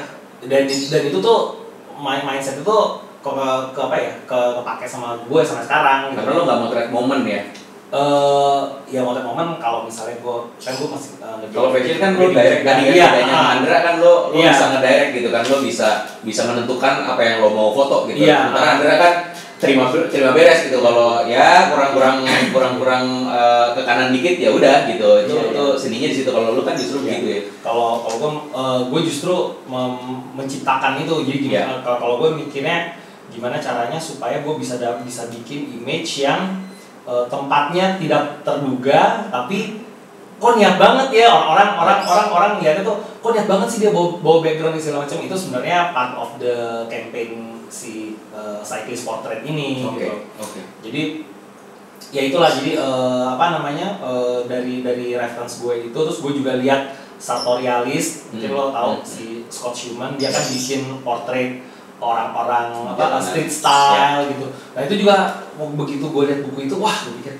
dan dan itu tuh main mindset itu ke, ke, apa ya ke kepake sama gue sampai sekarang gitu. Karena lo nggak mau track momen ya. Eh ya momen-momen kalau misalnya gue kan gue masih uh, Kalau fashion kan lo direct kan ya, Iya, bedanya. Andra kan lo lo Iya. bisa ngedirect gitu kan lo bisa bisa menentukan apa yang lo mau foto gitu. Iya. Sementara Andra kan terima terima beres gitu kalau ya kurang-kurang kurang-kurang eh, ke kanan dikit ya udah gitu. Itu Iya, itu seninya di situ kalau lo kan justru Iya. begitu ya. kalau kalau gue gue justru menciptakan itu jadi gimana Iya. kalau kalau gue mikirnya gimana caranya supaya gue bisa bisa bikin image yang eh, tempatnya tidak terduga tapi kok niat banget ya orang orang orang orang lihatnya tuh kok niat banget sih dia bawa, bawa background segala macam itu sebenarnya part of the campaign si eh, cyclist portrait ini Oke. gitu Oke. jadi ya itulah jadi eh, apa namanya eh, dari dari reference gue itu terus gue juga lihat sartorialis mungkin Hmm. lo tahu Hmm. si Scott Schumann dia kan bikin portrait orang-orang apa Jalanan. street style gitu nah itu juga begitu gue lihat buku itu wah gue pikir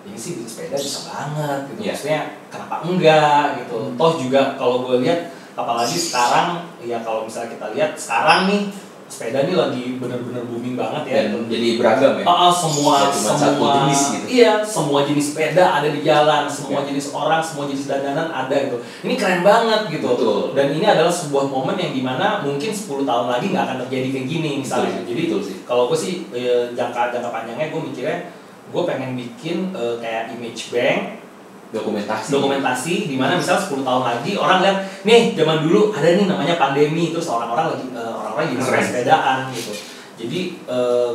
ini sih bikin sepeda bisa banget gitu Iya. maksudnya kenapa enggak gitu Hmm. toh juga kalau gue lihat apalagi sekarang ya kalau misalnya kita lihat sekarang nih sepeda nih lagi bener-bener booming banget ya Dan jadi beragam ya. Ah, ah, semua Nggak cuma semua satu jenis gitu. Iya, semua jenis sepeda ada di jalan, semua Iya. jenis orang, semua jenis dandanan ada gitu. Ini keren banget gitu. Betul. Dan ini adalah sebuah momen yang di mana mungkin 10 tahun lagi nggak akan terjadi kayak gini misalnya. Betul, Jadi betul sih. kalau gue sih eh, jangka jangka panjangnya gue mikirnya gue pengen bikin eh, kayak image bank Dokumentasi. dokumentasi di mana misalnya 10 tahun lagi orang lihat nih zaman dulu ada nih namanya pandemi terus orang-orang lagi eh, orang-orang jadi sepedaan gitu jadi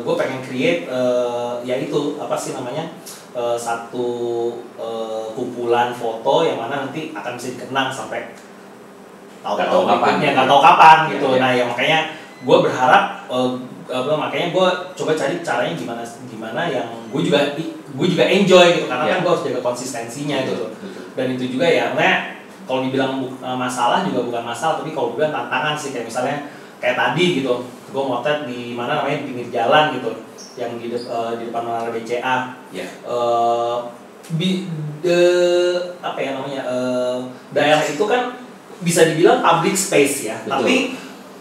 gue pengen create eh, ya itu apa sih namanya eh, satu eh, kumpulan foto yang mana nanti akan bisa dikenang sampai tahu tahu kapan. ya nggak tahu kapan gitu Iya, iya. nah ya makanya gue berharap eh, apa makanya gue coba cari caranya gimana gimana yang gue juga gue juga enjoy gitu karena Iya. kan gue harus jaga konsistensinya gitu Betul. dan itu juga ya nah kalau dibilang eh, masalah juga bukan masalah tapi kalau gue bilang tantangan sih kayak misalnya kayak tadi gitu gue motret di mana namanya di pinggir jalan gitu yang di, de- eh, di depan menara BCA Iya. eh bi, de- apa ya namanya eh, daerah itu kan bisa dibilang public space ya Betul. tapi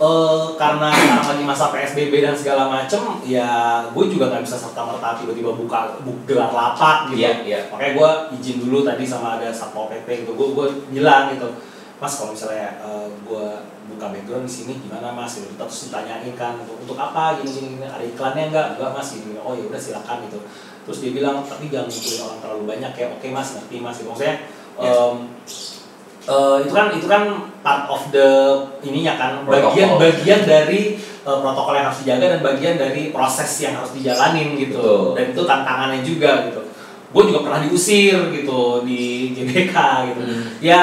eh, karena sekarang lagi masa PSBB dan segala macem ya gue juga nggak bisa serta merta tiba-tiba buka bu, gelar lapak gitu. Iya, iya. makanya gue izin dulu tadi sama ada satpol pp gitu. Gue gue bilang gitu mas kalau misalnya eh, gue buka background di sini gimana mas? Gitu. Terus ditanyain kan untuk untuk apa? Gini gini, gini. ada iklannya enggak enggak mas. Gini oh ya udah silakan gitu. Terus dia bilang tapi jangan ngumpulin orang terlalu banyak ya. Oke mas ngerti mas. Gitu. Maksudnya Ya. em, eh, itu kan itu kan part of the ininya kan Protokol. bagian bagian dari eh, protokol yang harus dijaga dan bagian dari proses yang harus dijalanin gitu Betul. dan itu tantangannya juga gitu gue juga pernah diusir gitu di GBK gitu Hmm. ya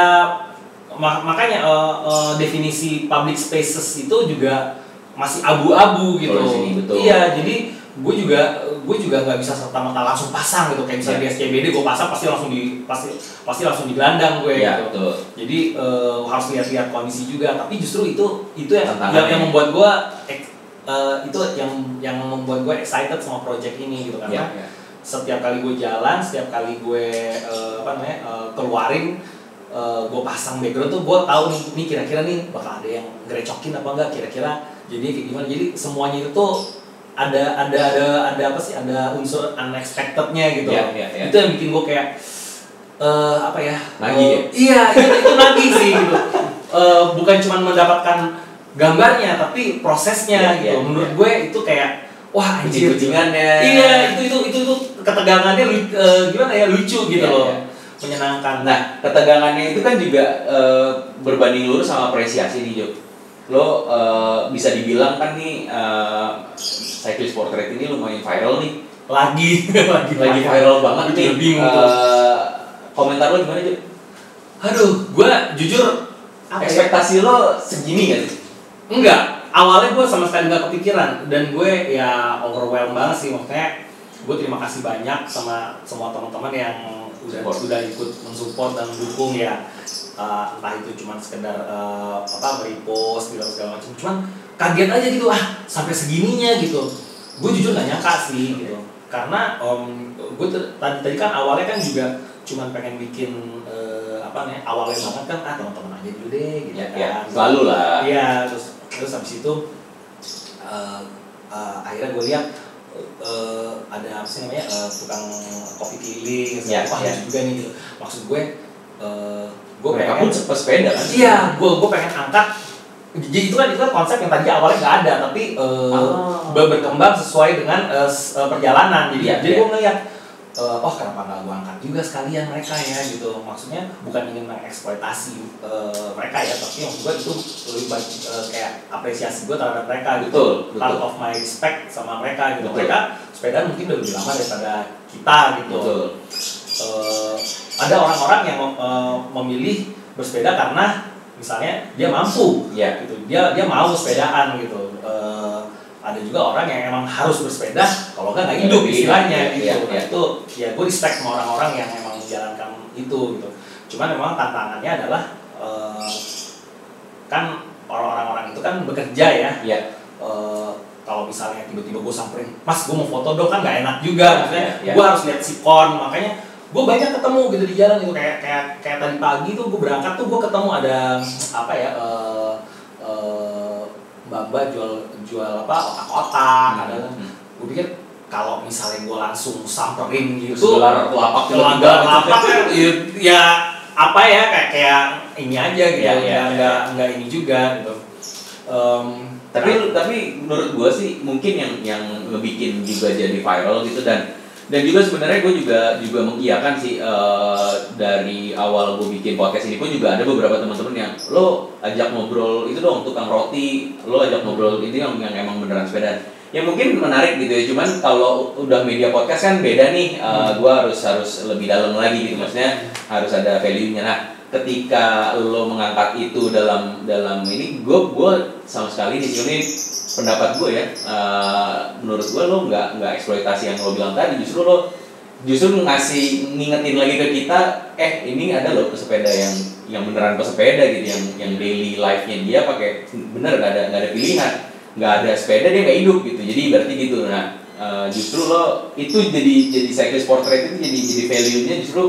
ma- makanya eh, eh, definisi public spaces itu juga masih abu-abu gitu sini, betul. iya jadi gue juga gue juga nggak bisa serta merta langsung pasang gitu kayak misalnya Iya. di SCBD gue pasang pasti langsung di pasti pasti langsung digelandang gue Iya, gitu betul. jadi eh, harus lihat-lihat kondisi juga tapi justru itu itu yang yang, yang membuat gue ek- eh, itu yang yang membuat gue excited sama project ini gitu karena Iya, iya. setiap kali gue jalan setiap kali gue eh, apa namanya eh, keluarin eh, gue pasang background tuh gue tahu nih nih kira-kira nih bakal ada yang ngerecokin apa enggak kira-kira jadi kayak gimana jadi semuanya itu tuh ada ada ada ada apa sih ada unsur unexpectednya gitu Iya, iya, iya. itu yang bikin gue kayak eh apa ya Nagih eh, ya? iya itu, itu nagih sih gitu Eh, bukan cuma mendapatkan gambarnya tapi prosesnya Iya, gitu iya, menurut iya. gue itu kayak wah anjir Kucing-kucingannya. Iya, itu itu itu itu ketegangannya eh, gimana ya lucu gitu Iya, loh. iya. Menyenangkan. Nah, ketegangannya itu kan juga eh, berbanding lurus sama apresiasi nih, Jo. Lo eh, bisa dibilang kan nih eh, cyclist portrait ini lumayan viral nih. lagi lagi Lagi viral banget Gue nih. bingung tuh. Eh, komentar lo gimana, Jo? Aduh, gua jujur apa ya? Ekspektasi lo segini gak sih? Enggak, awalnya gue sama sekali nggak kepikiran dan gue ya overwhelmed banget sih maksudnya gue terima kasih banyak sama semua teman-teman yang udah Support. udah ikut mensupport dan mendukung ya Uh, entah itu cuma sekedar uh, apa repost gitu segala macam cuman kaget aja gitu ah sampai segininya gitu gue jujur nggak nyangka sih gitu karena om gue tadi tadi kan awalnya kan juga cuman pengen bikin uh, apa nih awalnya banget kan ah teman-teman aja dulu deh gitu Ya, kan ya, selalu lah. Iya, terus terus habis itu eh, eh, akhirnya gue lihat eh, ada apa sih namanya tukang kopi keliling Iya, wah iya. lucu juga nih gitu maksud gue eh, gue Mereka pengen pun sepeda kan? iya gue gue pengen angkat jadi itu kan itu kan konsep yang tadi awalnya nggak ada tapi eh, Oh. ber- berkembang sesuai dengan eh, s- eh, perjalanan jadi Iya, jadi iya. gue ngeliat eh, oh kenapa nggak gue angkat juga sekalian mereka ya gitu maksudnya bukan ingin mengeksploitasi eh, mereka ya tapi maksud gue itu lebih baik eh, kayak apresiasi gue terhadap mereka gitu Betul, part betul. of my respect sama mereka gitu Betul. mereka sepeda mungkin udah lebih lama daripada kita gitu Betul. Eh, ada orang-orang yang mem- eh, memilih bersepeda karena misalnya dia mampu Iya. gitu dia dia mau sepedaan gitu Eh, ada juga orang yang emang harus bersepeda kalau nggak nggak hidup Iya, istilahnya iya, gitu iya, Nah, iya. itu ya gue respect sama orang-orang yang emang menjalankan itu gitu cuman memang tantangannya adalah eh, kan orang-orang itu kan bekerja ya Iya. Eh, kalau misalnya tiba-tiba gue samperin, mas gue mau foto dong kan nggak enak juga, maksudnya Iya, iya. gue harus lihat sikon, makanya gue banyak ketemu gitu di jalan gitu kayak kayak kayak tadi pagi tuh gue berangkat tuh gue ketemu ada apa ya eh mbak jual jual apa otak-otak, ada Hmm. gue pikir kalau misalnya gue langsung samperin gitu, Gelar telapak Gelar apa kan. Ya, ya apa ya kayak kayak ini aja gitu. Iya, iya, nggak iya. nggak ini juga gitu. Em, tapi tapi menurut gue sih mungkin yang yang ngebikin juga jadi viral gitu dan dan juga sebenarnya gue juga juga mengiyakan sih eh, dari awal gue bikin podcast ini pun juga ada beberapa teman-teman yang lo ajak ngobrol itu dong tukang roti. Lo ajak ngobrol itu yang yang emang beneran sepeda. Yang mungkin menarik gitu ya cuman kalau udah media podcast kan beda nih. Gue harus harus lebih dalam lagi gitu maksudnya harus ada value nya nah ketika lo mengangkat itu dalam dalam ini gue gue sama sekali di sini pendapat gue ya eh, menurut gue lo nggak nggak eksploitasi yang lo bilang tadi. Justru lo justru ngasih ngingetin lagi ke kita eh ini ada loh pesepeda yang yang beneran pesepeda gitu yang yang daily life nya dia pakai. Bener nggak ada nggak ada pilihan. Nggak ada sepeda dia nggak hidup gitu. Jadi berarti gitu. Nah eh, justru lo itu jadi jadi cyclist portrait itu jadi jadi value nya justru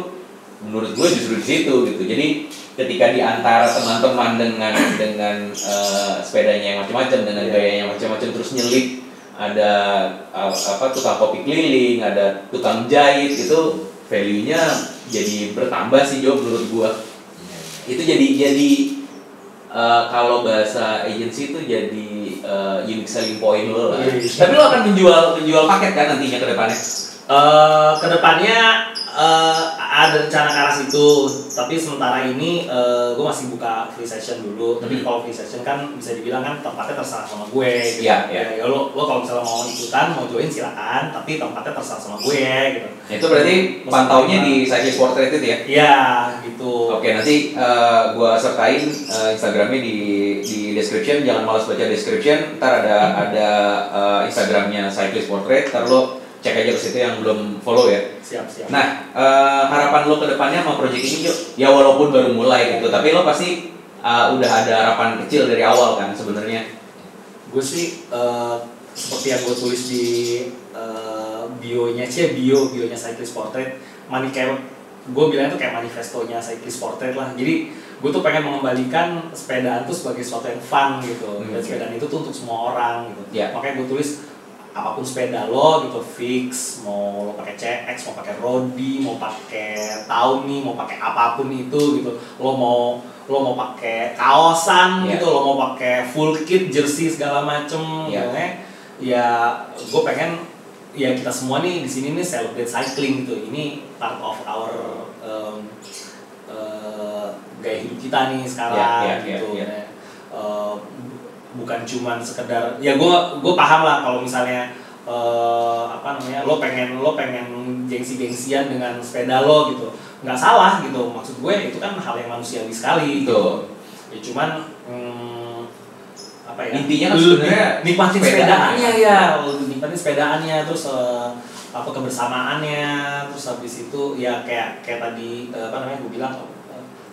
menurut gue justru di situ gitu. Jadi ketika di antara teman-teman dengan dengan eh, sepedanya yang macam-macam dengan Iya. gaya yang macam-macam terus nyelip ada uh, apa tukang kopi keliling ada tukang jahit itu value nya jadi bertambah sih Jo menurut gua itu jadi jadi eh, kalau bahasa agency itu jadi eh, unique selling point lo lah Iya, iya. tapi lo akan menjual menjual paket kan nantinya ke depannya Eh, ke depannya eh, ada rencana ke arah situ, tapi sementara ini gue masih buka free session dulu. Tapi Hmm. kalau free session kan bisa dibilang kan tempatnya terserah sama gue. Gitu. Iya, iya. Ya, ya lo, lo kalau misalnya mau ikutan, mau join silakan, tapi tempatnya terserah sama gue gitu. itu berarti pantaunya di cyclist portrait itu ya Iya, gitu. Oke nanti eh, gua sertain eh, Instagramnya di di description jangan malas baca description ntar ada ada eh, Instagramnya cyclist portrait ntar lo cek aja ke situ yang belum follow ya. Siap, siap. Nah eh, harapan lo ke depannya sama project ini yuk ya walaupun baru mulai gitu tapi lo pasti eh, udah ada harapan kecil dari awal kan sebenarnya. gue sih eh, seperti yang gue tulis di eh, bionya sih bio bionya cyclist portrait mani kayak gue bilang itu kayak manifestonya cyclist portrait lah jadi gue tuh pengen mengembalikan sepedaan tuh sebagai sesuatu yang fun gitu Hmm. dan sepedaan itu tuh untuk semua orang gitu Ya. makanya gue tulis apa pun sepeda lo gitu fix mau lo pakai CX mau pakai Rodi mau pakai Tawny mau pakai apa pun itu gitu lo mau lo mau pakai kaosan Ya. gitu lo mau pakai full kit jersey segala macem Ya. gitu ya ya gue pengen ya kita semua nih di sini nih celebrate cycling gitu ini part of our um, eh, gaya hidup kita nih sekarang Ya, ya, ya, gitu ya. ya. Eh, bukan cuman sekedar ya gue gue paham lah kalau misalnya eh, apa namanya lo pengen lo pengen gengsi-gengsian dengan sepeda lo gitu nggak salah gitu maksud gue itu kan hal yang manusiawi sekali Betul. ya cuman hmm, apa ya Intinya kan sebenarnya nikmatin sepedaan. sepedaannya ya nikmatin sepedaannya terus eh, apa kebersamaannya terus habis itu ya kayak kayak tadi eh, apa namanya gue bilang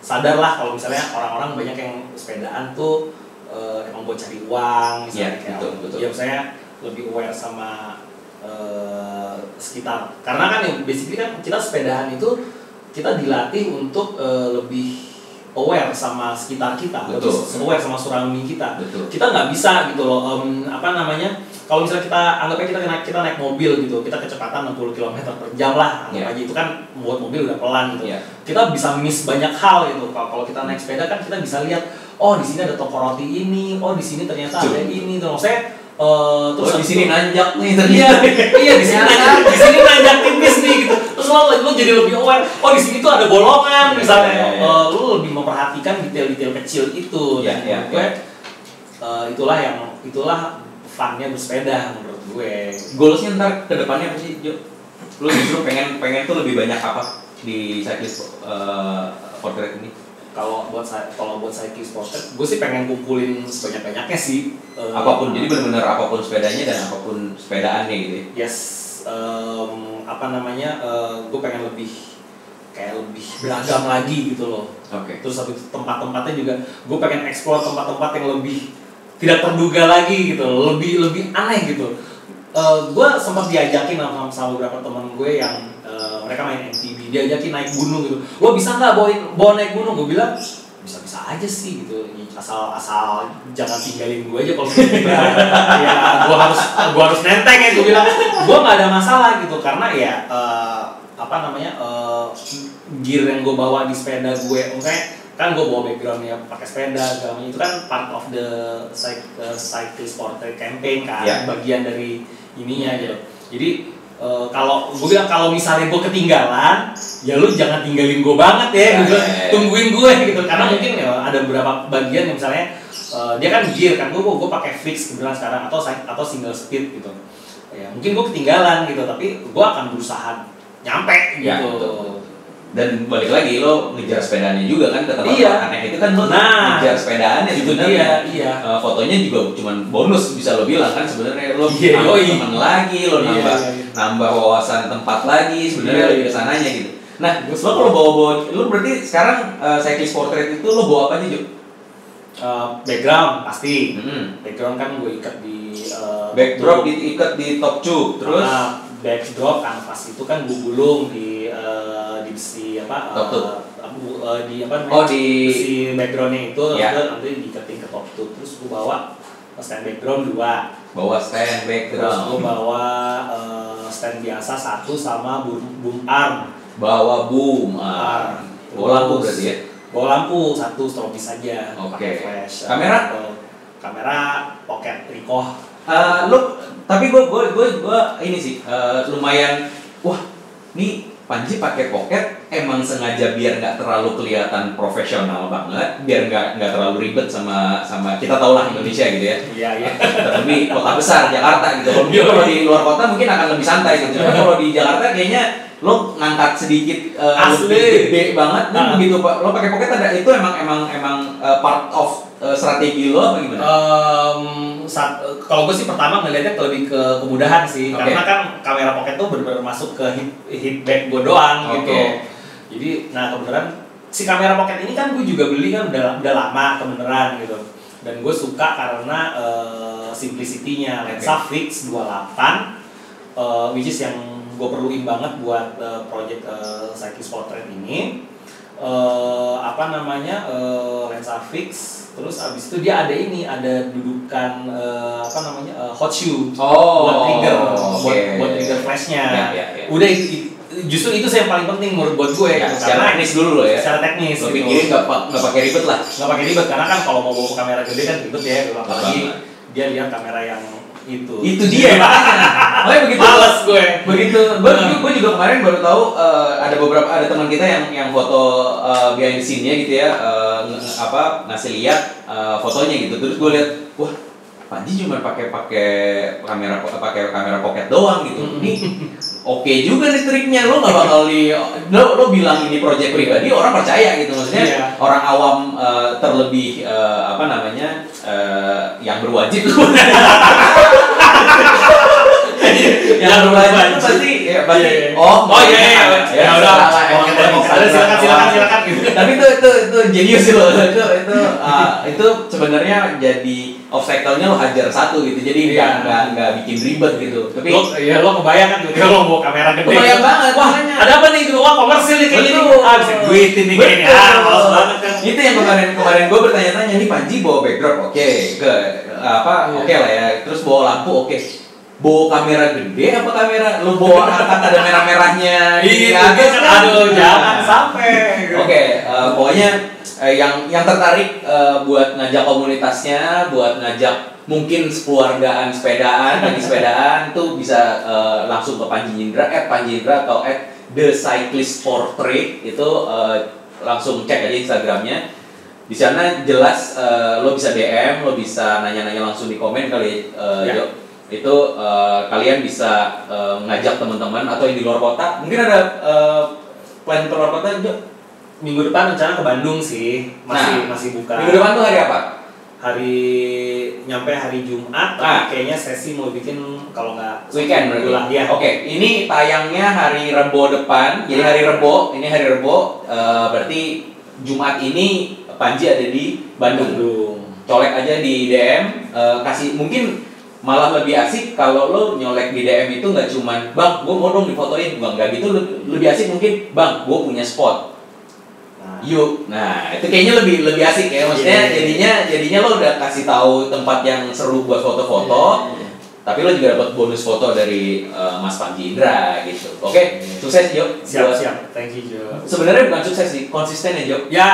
sadarlah kalau misalnya orang-orang banyak yang sepedaan tuh eh, emang buat cari uang misalnya Iya, kayak betul, betul. ya saya lebih aware sama eh, sekitar karena kan ya basically kan kita sepedaan itu kita dilatih untuk eh, lebih aware sama sekitar kita, Betul. lebih aware sama surrounding kita. Betul. Kita nggak bisa gitu loh, em, apa namanya? Kalau misalnya kita anggapnya kita naik kita naik mobil gitu, kita kecepatan 60 km per jam lah, anggap Iya. aja itu kan buat mobil udah pelan gitu. Iya. Kita bisa miss banyak hal gitu. Kalau kita naik sepeda kan kita bisa lihat, oh di sini ada toko roti ini, oh di sini ternyata ada Betul. ini, terus maksudnya eh, terus Terus di sini nanjak nih Iya, ternyata. iya di sini nanjak, di sini nanjak tipis nih gitu. Terus lo, lo jadi lebih aware. Oh di sini tuh ada bolongan misalnya. Iya, iya, iya. Eh, lo lebih memperhatikan detail-detail kecil itu. Iya, Dan iya, gue eh, itulah yang itulah funnya bersepeda menurut gue. Goalsnya ntar ke depannya apa sih, Jo? Lu justru pengen pengen tuh lebih banyak apa di cyclist uh, portrait ini? Kalau buat saya, kalau buat saya portrait, gue sih pengen kumpulin sebanyak-banyaknya sih. Eh, Apa pun, jadi benar-benar apa pun sepedanya dan apa pun sepedaannya gitu ya. yes em, apa namanya gue pengen lebih kayak lebih beragam lagi gitu loh Oke. terus habis tempat-tempatnya juga gue pengen explore tempat-tempat yang lebih tidak terduga lagi gitu loh, lebih lebih aneh gitu gue sempat diajakin sama, sama beberapa teman gue yang eh, mereka main diajakin naik gunung gitu. Gue bisa nggak bawa bawa naik gunung? Gue bilang bisa bisa aja sih gitu. Asal asal jangan tinggalin gue aja kalau ya gue harus gue harus nenteng ya gue bilang. Gue nggak ada masalah gitu karena ya eh, apa namanya eh, gear yang gue bawa di sepeda gue makanya kan gue bawa backgroundnya pakai sepeda segala itu kan part of the cyc- uh, cyclist portrait campaign kan Ya. bagian dari ininya gitu. Jadi eh, kalau gue bilang kalau misalnya gue ketinggalan ya lu jangan tinggalin gue banget ya, Ya, ya, ya. tungguin gue gitu karena Ya. mungkin ya ada beberapa bagian yang misalnya eh, dia kan gear kan gue gue pakai fix kebetulan sekarang atau atau single speed gitu ya mungkin gue ketinggalan gitu tapi gue akan berusaha nyampe Ya, gitu betul. Dan balik lagi lo ngejar sepedaannya juga kan ke tempat Iya. aneh itu kan lo Nah, ngejar sepedaannya itu sebenarnya. dia, iya. Eh, fotonya juga cuman bonus bisa lo bilang kan sebenarnya lo Iya, nambah yoi. teman lagi, lo Iya, nambah iya, iya. nambah wawasan tempat lagi sebenarnya Iya, lebih iya. ke sananya gitu. Nah, lo kalau bawa-bawa lo berarti sekarang eh, cyclist portrait itu lo bawa apa aja, Jo? Eh, background pasti Mm-mm. background kan gue ikat di eh, Backdrop diikat di top tube, terus Nah, backdrop kanvas itu kan gulung di eh, di besi apa abu- eh, di apa namanya Oh, di- besi backgroundnya itu Ya. terus nanti diiketin ke top tube terus gue bawa stand background dua bawa stand terus gue background, bawa eh, stand biasa satu sama boom, boom arm bawa boom, ah. bawa lampu Terus berarti ya. bawa lampu satu strobis saja Oke. pakai flash Kamera? Atau kamera pocket Ricoh Eh, lu tapi gue gue gue gue ini sih eh, lumayan wah nih Panji pakai pocket emang sengaja biar nggak terlalu kelihatan profesional banget biar nggak nggak terlalu ribet sama sama kita tau lah Indonesia gitu ya. Iya iya. Terlebih kota besar Jakarta gitu. Kalau mungkin kalau di luar kota mungkin akan lebih santai gitu. Tapi kalau di Jakarta kayaknya lo ngangkat sedikit eh, Asli. lebih gede banget. Nih Ah. begitu pak lo pakai pocket ada itu emang emang emang eh, part of eh, strategi lo apa gimana? Em, saat- kalau gue sih pertama ngelihatnya ke- lebih ke kemudahan sih Oke. karena kan kamera pocket tuh benar-benar masuk ke hip, hip bag gue doang Oke. gitu jadi nah kebenaran si kamera pocket ini kan gue juga beli kan udah udah lama kebenaran gitu dan gue suka karena eh, simplicity-nya lensa fix 28 eh, which is yang gue perluin banget buat eh, project eh, cyclist portrait ini eh, apa namanya eh, lensa fix terus abis itu dia ada ini ada dudukan eh, apa namanya eh, hot shoe Oh, buat trigger oke. buat buat trigger flashnya Ya, ya, ya. udah itu, justru itu sih yang paling penting menurut buat gue Ya, gitu. secara teknis dulu lo ya. secara teknis Lo gitu. pikirin nggak pa- nggak pakai ribet lah. nggak pakai ribet karena kan kalau mau bawa kamera gede kan ribet ya gitu. apalagi dia lihat kamera yang itu. Itu dia. Makanya begitu. males gue. Begitu. Gue gue juga kemarin baru tahu eh, ada beberapa ada teman kita yang yang foto eh, behind the scene-nya gitu ya eh, nge- apa ngasih lihat eh, fotonya gitu. Terus gue lihat wah Panji cuma pakai pakai kamera pakai kamera pocket doang gitu. Ini oke juga nih triknya. Lo nggak bakal di lo lo bilang ini project pribadi orang percaya gitu. Maksudnya Iya. orang awam eh, terlebih eh, apa namanya eh, yang berwajib yang berwajib itu pasti ya pasti Iya, iya. oh Oh, iya, iya. Ya udah. salah, Oh, ya, silakan, silakan, silakan, gitu. tapi itu itu itu jenius sih lo. Itu itu ah, itu sebenarnya jadi obstacle-nya lo hajar satu gitu. Jadi nggak Iya. nggak nggak bikin ribet gitu. Tapi lo ya lo kebayang kan tiba-tiba lo bawa kamera gede. Kebayang banget, wah ada apa nih? Gitu wah komersil nih kayak gini. Ah bisa duitin nih kayaknya ah banget kan. Itu tanya nih Panji bawa backdrop oke ke apa Iya. oke lah ya. Terus bawa lampu oke bawa kamera gede apa kamera lu bawa angkat ada merah-merahnya di Iya, atas kan? aduh jangan sampai. Oke, eh, pokoknya eh, yang yang tertarik eh, buat ngajak komunitasnya, buat ngajak mungkin sekeluargaan sepedaan, lagi sepedaan tuh bisa eh, langsung ke Panji Indra, at Panji Indra atau at The Cyclist Portrait itu eh, langsung cek aja Instagramnya. Di sana jelas eh, lo bisa DM, lo bisa nanya-nanya langsung di komen kali eh, Ya. Itu eh, kalian bisa eh, ngajak teman-teman atau yang di luar kota. Mungkin ada eh, plan ke luar kota Jo? Minggu depan rencana ke Bandung sih, masih Nah, masih buka. Minggu depan tuh hari apa? Hari nyampe hari Jumat, tapi Ah. kayaknya sesi mau bikin kalau nggak Weekend berarti. lah ya. Oke, ini tayangnya hari Rebo depan. Jadi hari Rebo, ini hari Rebo eh, berarti Jumat ini Panji ada di Bandung. Bandung. Colek aja di DM, eh, kasih mungkin malah lebih asik kalau lo nyolek di DM itu nggak cuman bang, gue mau dong difotoin, bang nggak gitu le- lebih asik mungkin bang, gue punya spot, Nah, yuk. Nah itu kayaknya lebih lebih asik ya, maksudnya Iya. jadinya jadinya lo udah kasih tahu tempat yang seru buat foto-foto, Iya. Tapi lo juga dapat bonus foto dari eh, Mas Panji Indra gitu. Oke, sukses Jo. siap Buat- siap, thank you Jo. Sebenarnya bukan sukses sih, konsisten ya Jo. Ya,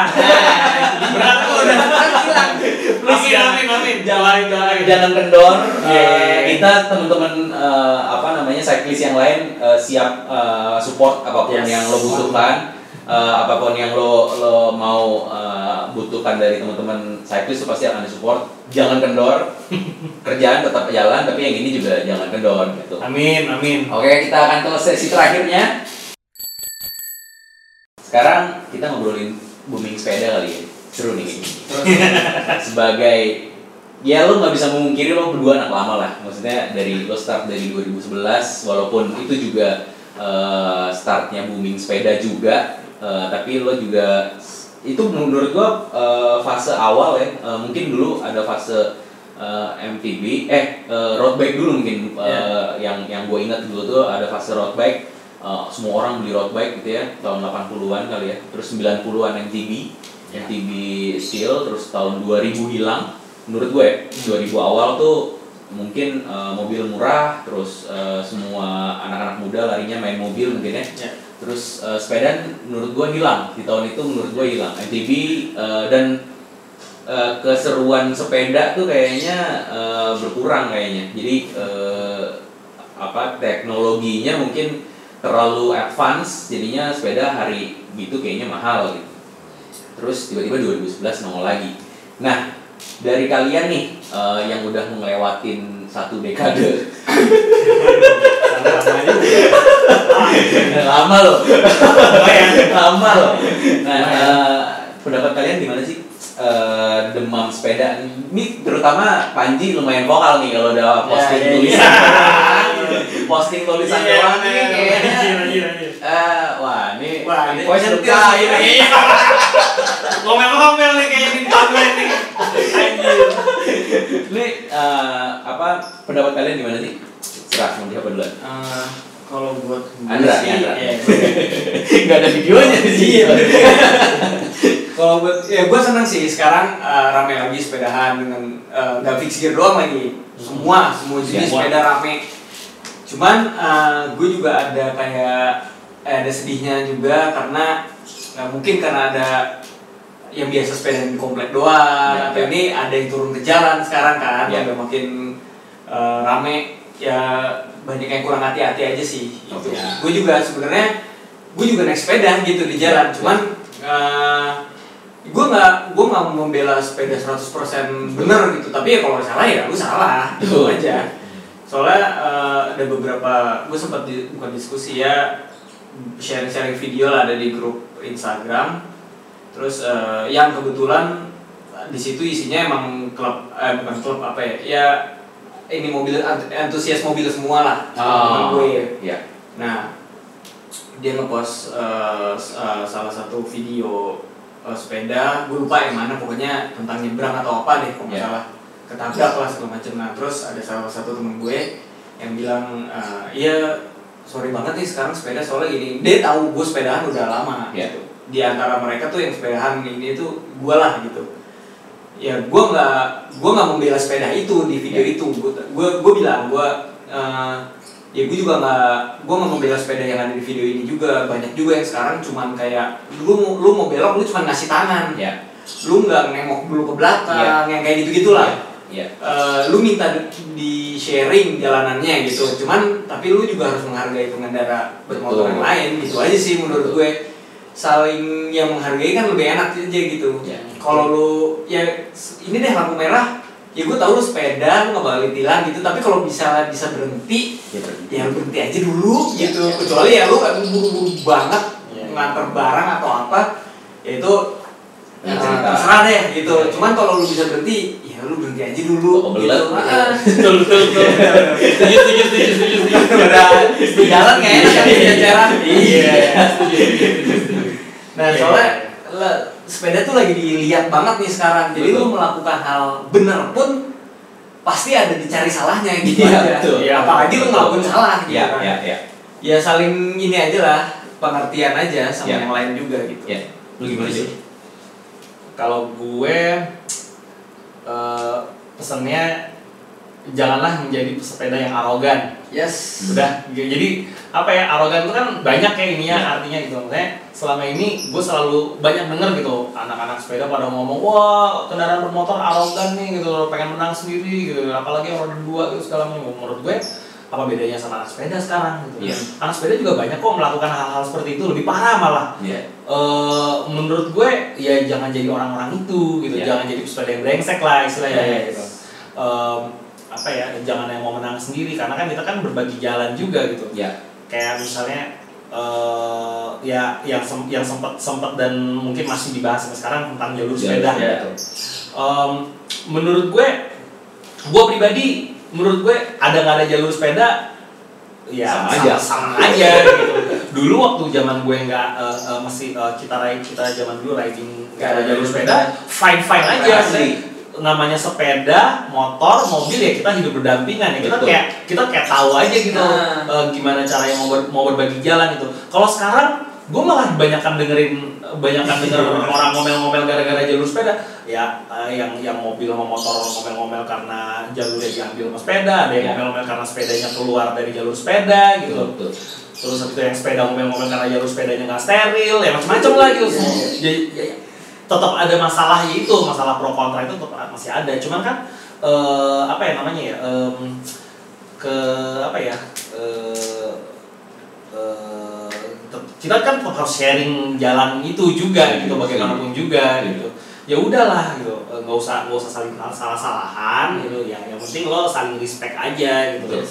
berat tuh udah hilang. Amin jangan- amin Doain, doain. jangan kendor. Iya. kita teman-teman eh, apa namanya cyclist yang lain eh, siap eh, support apa pun Yes. yang lo butuhkan. Eh, apa pun yang lo lo mau eh, butuhkan dari teman-teman cyclist itu pasti akan disupport. Jangan kendor. Kerjaan tetap jalan, tapi yang ini juga jangan kendor gitu. Amin amin. Oke, kita akan ke sesi terakhirnya. Sekarang kita ngobrolin booming sepeda kali ya. Seru nih. Sebagai ya lo nggak bisa memungkiri lo berdua anak lama lah. Maksudnya dari lo start dari 2011 walaupun itu juga eh, startnya booming sepeda juga, eh, tapi lo juga itu menurut gua eh, fase awal ya. Eh, mungkin dulu ada fase eh, MTB, eh eh, road bike dulu mungkin eh, yang yang gue ingat dulu tuh ada fase road bike. Eh, semua orang beli road bike gitu ya tahun 80-an kali ya. Terus 90-an MTB, MTB Steel, terus tahun 2000 hilang. Menurut gue ya, 2000 awal tuh mungkin eh, mobil murah, terus eh, semua anak-anak muda larinya main mobil mungkin ya. Ya. Terus eh, sepeda menurut gue hilang di tahun itu menurut gue hilang. MTB eh, dan eh, keseruan sepeda tuh kayaknya eh, berkurang kayaknya. Jadi eh, apa teknologinya mungkin terlalu advance, jadinya sepeda hari gitu kayaknya mahal gitu. Terus tiba-tiba 2011 nongol lagi. Nah dari kalian nih eh, yang udah ngelewatin satu dekade. Aja. lama loh. Lama loh. Nah eh, pendapat kalian gimana sih? Eh, demam sepeda ini terutama Panji lumayan vokal nih kalau udah posting Ya, ya, tulisan posting tulisan Iya, doang nih iya, kayaknya. Iya, iya, iya. eh wah ini Wah, ini belum sih, cair nih iya. Ngomel-ngomel nih ini eh, apa pendapat kalian gimana sih? Serah mau siapa duluan? Eh, kalau buat gue Andra, sih, Andra. ya, nggak ada videonya di sini kalau buat ya gue seneng sih sekarang eh, rame lagi sepedahan dengan nggak fix gear doang lagi. Semua semua jenis Semua. sepeda rame. Cuman gue juga ada kayak eh, ada sedihnya juga karena nggak mungkin karena ada yang biasa sepeda di komplek doang Ya, ya. ini ada yang turun ke jalan sekarang kan Ya. udah makin eh, rame ya banyak yang kurang hati-hati aja sih itu Ya. gue juga sebenarnya gue juga naik sepeda gitu di jalan cuman eh, gue nggak gue nggak membela sepeda 100% bener gitu tapi ya kalau salah ya gue salah itu Betul. aja soalnya eh, ada beberapa gue sempat di, bukan diskusi ya sharing-sharing video lah ada di grup Instagram terus eh, yang kebetulan di situ isinya emang klub eh, bukan klub apa ya ya ini mobil ant- antusias mobil semua lah teman gue ya Nah, dia ngepost eh, s- eh, salah satu video eh, sepeda, gue lupa yang mana pokoknya tentang nyebrang atau apa deh, kalau Ya. salah ketabrak lah segala macam. Nah, terus ada salah satu temen gue yang bilang, eh, iya sorry banget nih sekarang sepeda soalnya gini. Dia tahu gue sepedahan udah lama Ya. gitu. Di antara mereka tuh yang sepedahan ini tuh gue lah gitu. ya gue nggak gue nggak membela sepeda itu di video Ya. itu. Gue gue bilang gue eh, ya gue juga nggak gue nggak membela sepeda yang ada di video ini juga. Banyak juga yang sekarang cuman kayak lu lu mau belok lu cuma ngasih tangan. Ya. Lu nggak nengok dulu ke belakang Iya. yang kayak gitu gitulah ya. Eh, lu minta di- sharing jalanannya gitu. Cuman tapi lu juga harus menghargai pengendara bermotor yang lain. Gitu aja sih menurut gue saling yang menghargai kan lebih enak aja gitu Ya. kalau lu ya ini deh lampu merah ya gue tahu lu sepeda lu nggak bakal ditilang gitu tapi kalau bisa bisa berhenti ya berhenti. ya berhenti aja dulu Ya, gitu ya. kecuali ya lu kan buru-buru banget Ya. nganter barang atau apa ya itu Ya, eh, terserah deh gitu Ya. cuman kalau lu bisa berhenti ya lu berhenti aja dulu Kok kebelet? gitu. Ah, betul betul betul setuju setuju setuju setuju setuju udah di jalan nggak enak kan di jajaran iya setuju nah Iya, soalnya iya. le- sepeda tuh lagi dilihat banget nih sekarang. Jadi Betul. lu melakukan hal bener pun pasti ada dicari salahnya gitu Iya, aja. betul. Ya, apalagi lu ngelakuin salah gitu ya kan. ya ya ya saling ini aja lah pengertian aja sama Ya. yang lain juga gitu. Ya lu gimana sih. Kalau gue eh, pesennya janganlah menjadi pesepeda yang arogan yes. Udah G- jadi apa ya arogan itu kan banyak ya ininya Ya. artinya gitu. Maksudnya selama ini gue selalu banyak denger gitu anak-anak sepeda pada ngomong wah kendaraan bermotor arogan nih gitu pengen menang sendiri gitu. Apalagi yang roda dua gitu segala macam. Menurut gue apa bedanya sama anak sepeda sekarang gitu? Iya. anak sepeda juga banyak kok melakukan hal-hal seperti itu lebih parah malah. Ya eh menurut gue ya jangan jadi orang-orang itu gitu. Ya. jangan jadi pesepeda yang brengsek lah istilahnya Yes. gitu. Em, apa ya jangan yang mau menang sendiri karena kan kita kan berbagi jalan juga gitu ya kayak misalnya eh ya yang sem- yang sempat sempat dan mungkin masih dibahas sampai sekarang tentang jalur sepeda sepeda. gitu Em, menurut gue gue pribadi menurut gue ada nggak ada jalur sepeda ya Sama sama aja. sama aja gitu dulu waktu zaman gue nggak eh, eh, masih eh, kita ride kita zaman dulu riding nggak ada jalur sepeda fine fine aja Asli. Namanya sepeda, motor, mobil ya kita hidup berdampingan ya kita Betul. kayak kita kayak tahu aja gitu Nah. eh, gimana caranya mau ber- mau berbagi jalan itu. Kalau sekarang gue malah banyakan dengerin banyakan denger orang ngomel-ngomel gara-gara jalur sepeda ya eh, yang yang mobil sama motor ngomel-ngomel karena jalurnya diambil sama sepeda ada yang Ya. ngomel-ngomel karena sepedanya keluar dari jalur sepeda gitu betul terus itu yang sepeda ngomel-ngomel karena jalur sepedanya nggak steril ya macam-macam lah gitu Iya, iya. jadi ya, tetap ada masalahnya itu masalah pro kontra itu tetap masih ada cuman kan eh, apa ya namanya ya em, ke apa ya eh, eh, tet- kita kan tetap harus sharing jalan itu juga Setuju, gitu bagaimanapun juga Setuju. gitu ya udahlah gitu nggak usah nggak usah saling salah salahan gitu yang yang penting lo saling respect aja gitu betul.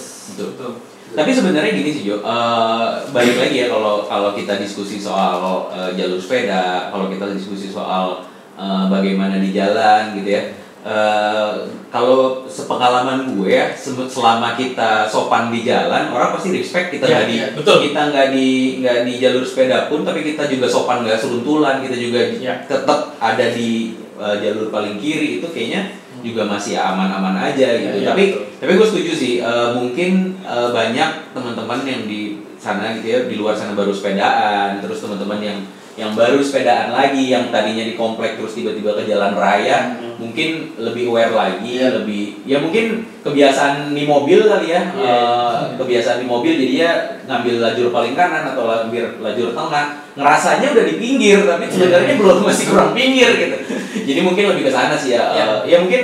betul. Tapi sebenarnya gini sih Jo, Eh, balik lagi ya kalau kalau kita diskusi soal eh, jalur sepeda, kalau kita diskusi soal eh, bagaimana di jalan gitu ya. Eh, kalau sepengalaman gue ya, se- selama kita sopan di jalan, orang pasti respect kita nggak di iya, betul. kita nggak di nggak di jalur sepeda pun, tapi kita juga sopan nggak seruntulan, kita juga Iya. tetap ada di eh, jalur paling kiri itu kayaknya juga masih aman-aman aja gitu. Iya, tapi betul. tapi gue setuju sih, eh, mungkin eh, banyak teman-teman yang di sana gitu ya, di luar sana baru sepedaan, terus teman-teman yang yang baru sepedaan lagi, yang tadinya di komplek terus tiba-tiba ke jalan raya, Hmm. Mungkin lebih aware lagi, Iya. lebih ya mungkin kebiasaan di mobil kali ya, Iya. eh, kebiasaan di mobil jadi ya ngambil lajur paling kanan atau ngambil lajur tengah, ngerasanya udah di pinggir tapi sebenarnya belum masih kurang pinggir gitu. Jadi mungkin lebih ke sana sih ya. Iya. Eh, ya mungkin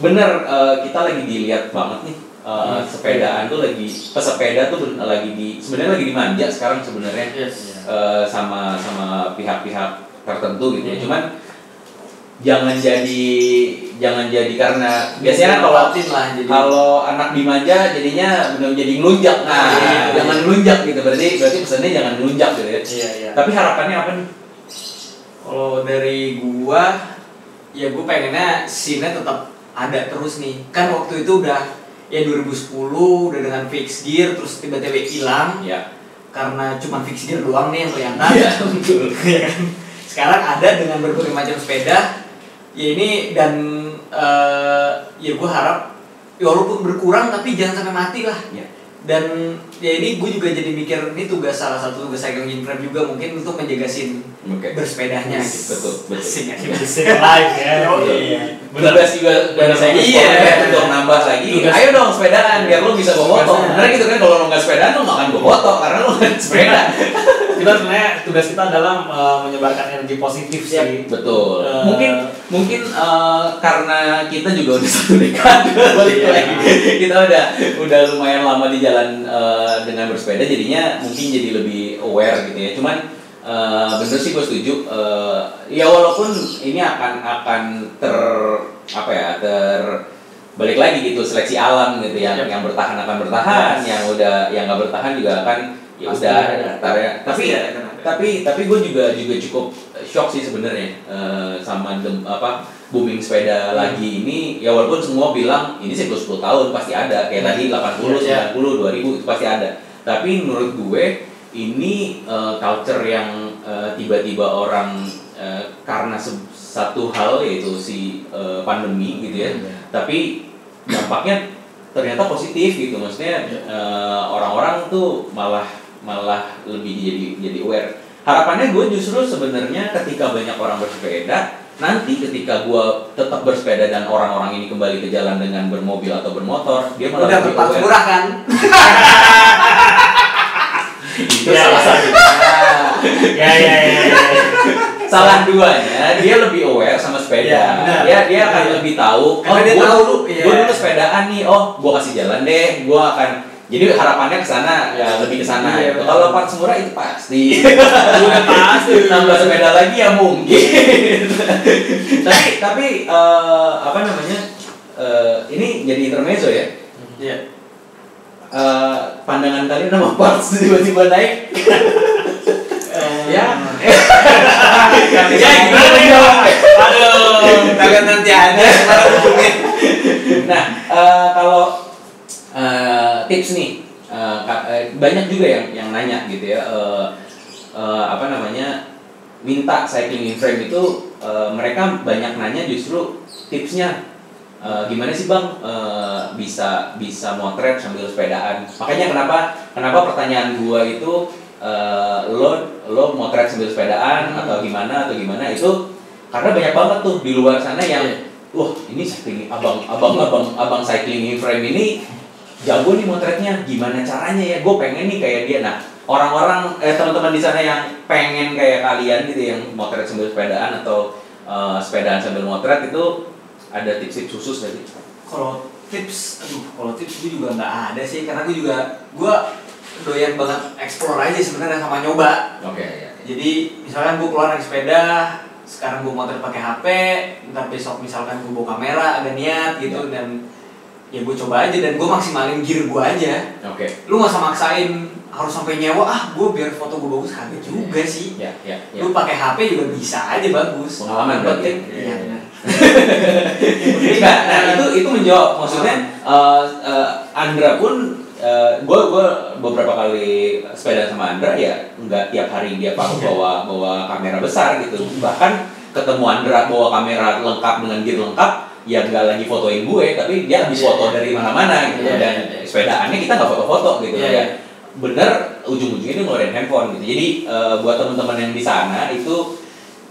bener eh, kita lagi dilihat banget nih eh, sepedaan tuh lagi pesepeda tuh lagi di sebenarnya lagi dimanja sekarang sebenarnya yes eh, sama sama pihak-pihak tertentu gitu ya. Hmm. Cuman jangan jadi jangan jadi karena biasanya kan kalau lah jadi kalau anak dimanja jadinya benar jadi ngelunjak. Nah, Iya. jangan ngelunjak gitu. Berarti berarti pesannya jangan ngelunjak gitu ya. iya iya Tapi harapannya apa nih? Kalau dari gua, ya gua pengennya scene tetap ada terus nih. Kan waktu itu udah ya 2010 udah dengan fix gear terus tiba-tiba hilang Ya. karena cuma fix gear doang nih yang kelihatan. Iya, betul. Ya? Sekarang ada dengan berbagai macam sepeda. Ya ini dan eh, ya gua harap ya walaupun berkurang tapi jangan sampai mati lah. Ya. Dan ya ini gue juga jadi mikir ini tugas salah satu tugas cycling in frame juga mungkin untuk menjaga sin Oke. bersepedanya gitu. Betul, betul. The scene alive ya. Oh, Iya. Benar Tugas juga dari saya Iya. iya. dong nambah lagi. Tugas- Ayo dong sepedaan biar lu bisa bawa motor. Tugasnya. Bener gitu kan kalau lu nggak sepedaan lu nggak akan bawa motor karena lu nggak sepeda. Kita sebenarnya tugas kita adalah uh, menyebarkan energi positif sih. Betul. Eh, mungkin mungkin eh, karena kita juga udah satu dekade balik Iya. lagi. Kita udah udah lumayan lama di jalan eh, dengan bersepeda jadinya mungkin jadi lebih aware gitu ya. Cuman eh, bener sih gue setuju. Eh, ya walaupun ini akan akan ter apa ya ter balik lagi gitu seleksi alam gitu yang Yap. yang bertahan akan bertahan Yes. yang udah yang nggak bertahan juga akan ya Pasti udah. ada. ntar ya. tapi ada. tapi tapi gue juga juga cukup shock sih sebenarnya eh, sama dem, apa booming sepeda lagi ini. Ya walaupun semua bilang ini siklus 10 tahun pasti ada. Kayak tadi 80 Iya, 90 2000 itu pasti ada. Tapi menurut gue ini eh, culture yang eh, tiba-tiba orang eh, karena se- satu hal yaitu si eh, pandemi gitu ya tapi dampaknya ternyata positif gitu. Maksudnya eh, orang-orang tuh malah malah lebih jadi jadi aware harapannya gue justru sebenarnya ketika banyak orang bersepeda nanti ketika gue tetap bersepeda dan orang-orang ini kembali ke jalan dengan bermobil atau bermotor dia malah Udah berpas aware. murah kan? itu Ya, salah ya. satunya Ya ya ya. ya. salah duanya dia lebih aware sama sepeda Iya, benar. dia dia akan Iya. lebih tahu Karena dia gua tahu, iya. gua dulu sepedaan nih oh gua kasih jalan deh gua akan jadi harapannya ke sana ya lebih ke sana Iya, gitu. kalau parts murah itu pasti Udah pasti. nambah sepeda lagi ya mungkin tapi tapi eh, apa namanya eh, ini jadi intermezzo ya Iya. Eh, pandangan kalian sama parts tiba-tiba naik ya ya gimana jawabnya? Aduh. Nanti ada. Nah, kalau tips nih, eh, banyak juga yang yang nanya gitu ya, eh, eh, apa namanya, minta cycling in frame itu eh, mereka banyak nanya justru tipsnya. Eh, gimana sih bang eh, bisa bisa motret sambil sepedaan? Makanya kenapa kenapa pertanyaan gua itu eh, lo lo motret sambil sepedaan atau gimana atau gimana itu karena banyak banget tuh di luar sana yang wah ini cycling abang abang abang abang cycling in frame ini jago nih motretnya gimana caranya ya? Gue pengen nih kayak dia. Nah orang-orang eh teman-teman di sana yang pengen kayak kalian gitu yang motret sambil sepedaan atau eh, sepedaan sambil motret itu ada tips-tips khusus tadi Kalau tips, aduh, kalau tips gue juga nggak ada sih, karena gue juga gue doyan banget explore aja sebenarnya sama nyoba. oke Jadi misalkan gue keluar naik sepeda, sekarang gue motor pakai HP, ntar besok misalkan gue bawa kamera, ada niat gitu dan ya gue coba aja dan gue maksimalin gear gue aja. oke Lu nggak usah maksain harus sampai nyewa ah gue biar foto gue bagus kagak juga sih. ya ya ya Lu pakai HP juga bisa aja bagus. Pengalaman berarti. penting, Iya, iya iya. Enggak, nah itu itu menjawab maksudnya eh, eh, Andra pun gue gue beberapa kali sepeda sama Andra ya nggak tiap hari dia pakai bawa bawa kamera besar gitu bahkan ketemu Andra bawa kamera lengkap dengan gear lengkap ya nggak lagi fotoin gue tapi dia habis foto dari mana-mana gitu Iya, dan iya, iya. sepedaannya kita nggak foto-foto gitu Iya, ya iya. bener ujung-ujungnya dia ngeluarin handphone gitu jadi eh, buat teman-teman yang di sana itu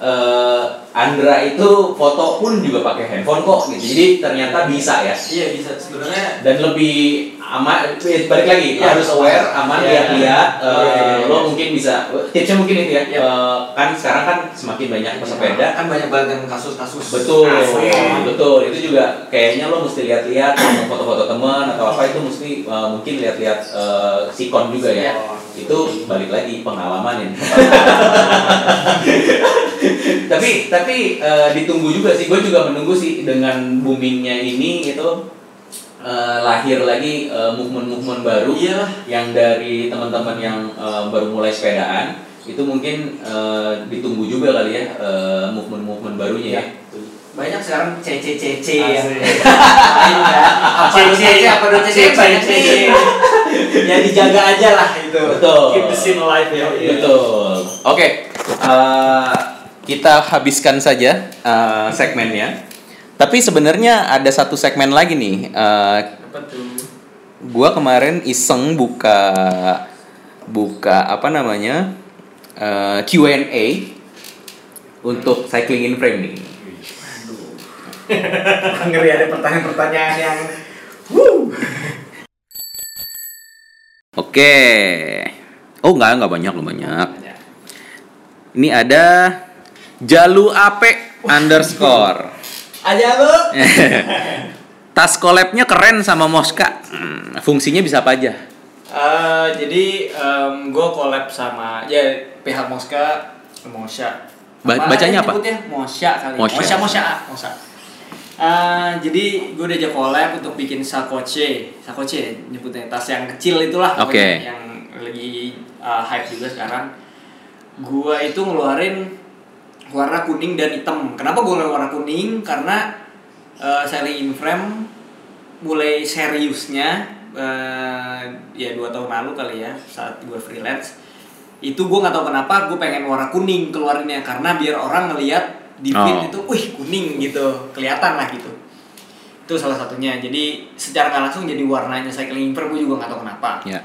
eh, Andra itu foto pun juga pakai handphone kok gitu. Jadi ternyata bisa ya. Iya bisa sebenarnya Dan lebih aman eh, balik lagi Iya. harus aware, aman Iya. lihat-lihat eh, Iya, iya, iya. lo mungkin bisa tipsnya mungkin itu ya. Iya. Eh, kan sekarang kan semakin banyak pesepeda kan banyak banget yang kasus-kasus Betul, Asli. betul. Itu juga kayaknya lo mesti lihat-lihat foto-foto teman atau apa itu mesti eh, mungkin lihat-lihat eh, sikon juga ya. Iya. Itu balik lagi pengalaman ini. tapi tapi eh, ditunggu juga sih. Gue juga menunggu sih dengan boomingnya ini itu eh, lahir lagi eh, movement-movement baru iya lah yang dari teman-teman yang eh, baru mulai sepedaan itu mungkin eh, ditunggu juga kali ya eh, movement-movement barunya ya. Banyak sekarang CCCC yang Asik. lain kan apa CC, CC apa do CC banyak CC ya dijaga aja lah itu Betul. Keep the scene alive ya. Betul. Oke, eh, kita habiskan saja eh, segmennya. Tapi sebenarnya ada satu segmen lagi nih. eh, apa tuh gua kemarin iseng buka buka apa namanya eh, Q&A untuk cycling in frame nih. Ngeri ada pertanyaan-pertanyaan yang Wuh. Oke. Oh enggak, enggak banyak lu banyak. Ini ada Jalu Ape underscore. Aja lu. Tas collabnya keren sama Moska. Hmm, fungsinya bisa apa aja? Eh, jadi gue collab sama ya pihak Moska Mosya. Ba- bacanya apa? Mosya kali. Mosya. Mosya Mosya. Mosya. Eh, jadi gue diajak collab untuk bikin sakoche, sakoche ya, nyebutnya tas yang kecil itulah, pokoknya, yang lagi uh, hype juga sekarang. Gua itu ngeluarin warna kuning dan hitam. Kenapa gue ngeluarin warna kuning? Karena uh, selling in frame mulai seriusnya eh, ya dua tahun lalu kali ya saat gue freelance itu gue nggak tahu kenapa gue pengen warna kuning keluarinnya karena biar orang ngelihat di feed Oh. itu, wih kuning gitu kelihatan lah gitu itu salah satunya jadi secara nggak langsung jadi warnanya cycling frame gue juga nggak tahu kenapa Ya.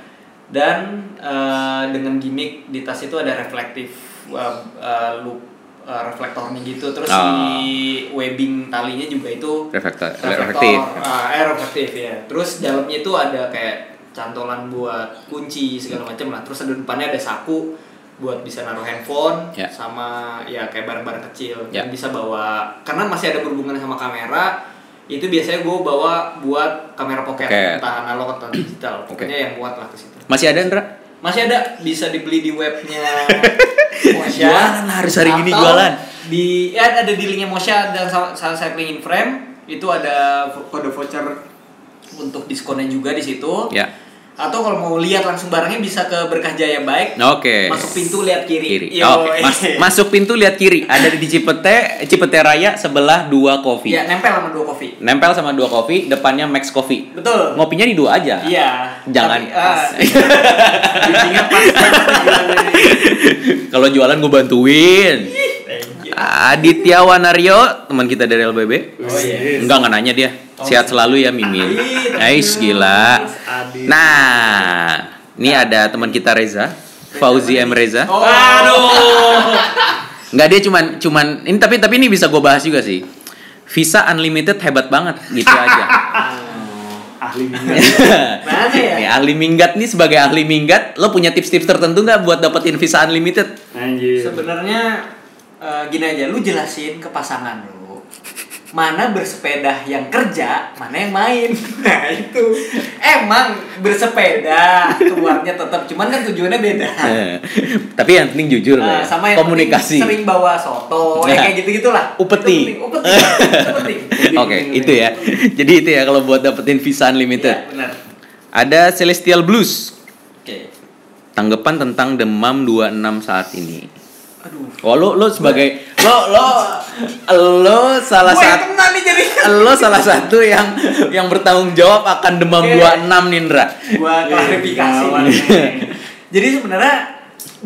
dan eh, dengan gimmick di tas itu ada reflektif eh, eh, loop eh, reflektornya gitu terus Oh. si webbing talinya juga itu Reflektor, reflektif. ah, eh, reflektif ya terus dalamnya itu ada kayak cantolan buat kunci segala macam lah terus ada depannya ada saku buat bisa naruh handphone Ya. sama ya kayak barang-barang kecil Ya. dan bisa bawa karena masih ada berhubungan sama kamera itu biasanya gue bawa buat kamera pocket Pocket. entah analog atau digital pokoknya yang muat lah ke situ Masih ada Ndra? masih ada bisa dibeli di webnya Mosya Jualan lah, harus hari gini Atau jualan. di ya ada di linknya Mosya dan salah cycling in frame itu ada kode voucher untuk diskonnya juga di situ Ya. Atau kalau mau lihat langsung barangnya bisa ke Berkah Jaya Baik Oke. masuk pintu lihat kiri, Kiri. Oke. Mas- eh. masuk pintu lihat kiri. Ada di Cipete, Cipete Raya sebelah dua kopi. ya nempel sama dua kopi Nempel sama dua kopi, depannya Max Coffee. betul Ngopinya di dua aja. iya Jangan. Tapi, ah, bijinya pas Kalau jualan gue bantuin. Aditya Wanario, teman kita dari LBB. Oh, iya. Enggak, enggak nanya dia. Sehat selalu ya Mimin. Ais aduh. gila. Nah, ini ada teman kita Reza, Fauzi M Reza. oh Aduh. Enggak dia cuman cuman ini tapi tapi ini bisa gue bahas juga sih. Visa unlimited hebat banget gitu aja. Ahli mana ya Nih, ahli minggat nih sebagai ahli minggat, lo punya tips-tips tertentu nggak buat dapetin visa unlimited? Anjir. Sebenarnya eh, gini aja, lu jelasin ke pasangan lu mana bersepeda yang kerja, mana yang main. Nah itu emang bersepeda keluarnya tetap, cuman kan tujuannya beda. tapi yang penting jujur Nah, lah ya. sama yang komunikasi. sering bawa soto, ya Nah, kayak gitu gitulah. upeti. Itu upeti. Itu penting. Oke, itu ya. Jadi itu ya kalau buat dapetin visa unlimited. Iya, benar. Ada Celestial Blues. Oke. Tanggapan tentang demam 26 saat ini. Aduh. Oh, lo lo sebagai lo lo lo salah satu lo salah satu yang yang bertanggung jawab akan demam Oke. 26 Nindra. Gua klarifikasi. Gawat. Jadi sebenarnya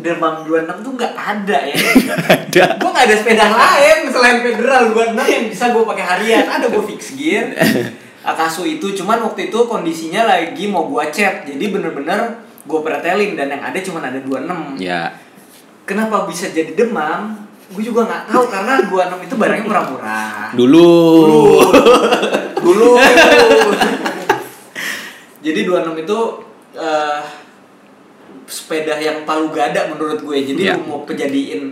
demam 26 tuh nggak ada ya. Ada. gue gak ada sepeda lain selain federal 26 yang bisa gue pakai harian ada gue fix gear Akasu itu cuman waktu itu kondisinya lagi mau gue cat jadi bener-bener gue pretelin dan yang ada cuman ada 26 Ya. Kenapa bisa jadi demam gue juga nggak tahu karena 26 itu barangnya murah-murah Dulu. dulu jadi 26 itu eh, sepeda yang palu gada menurut gue jadi Iya. lu mau penjadiin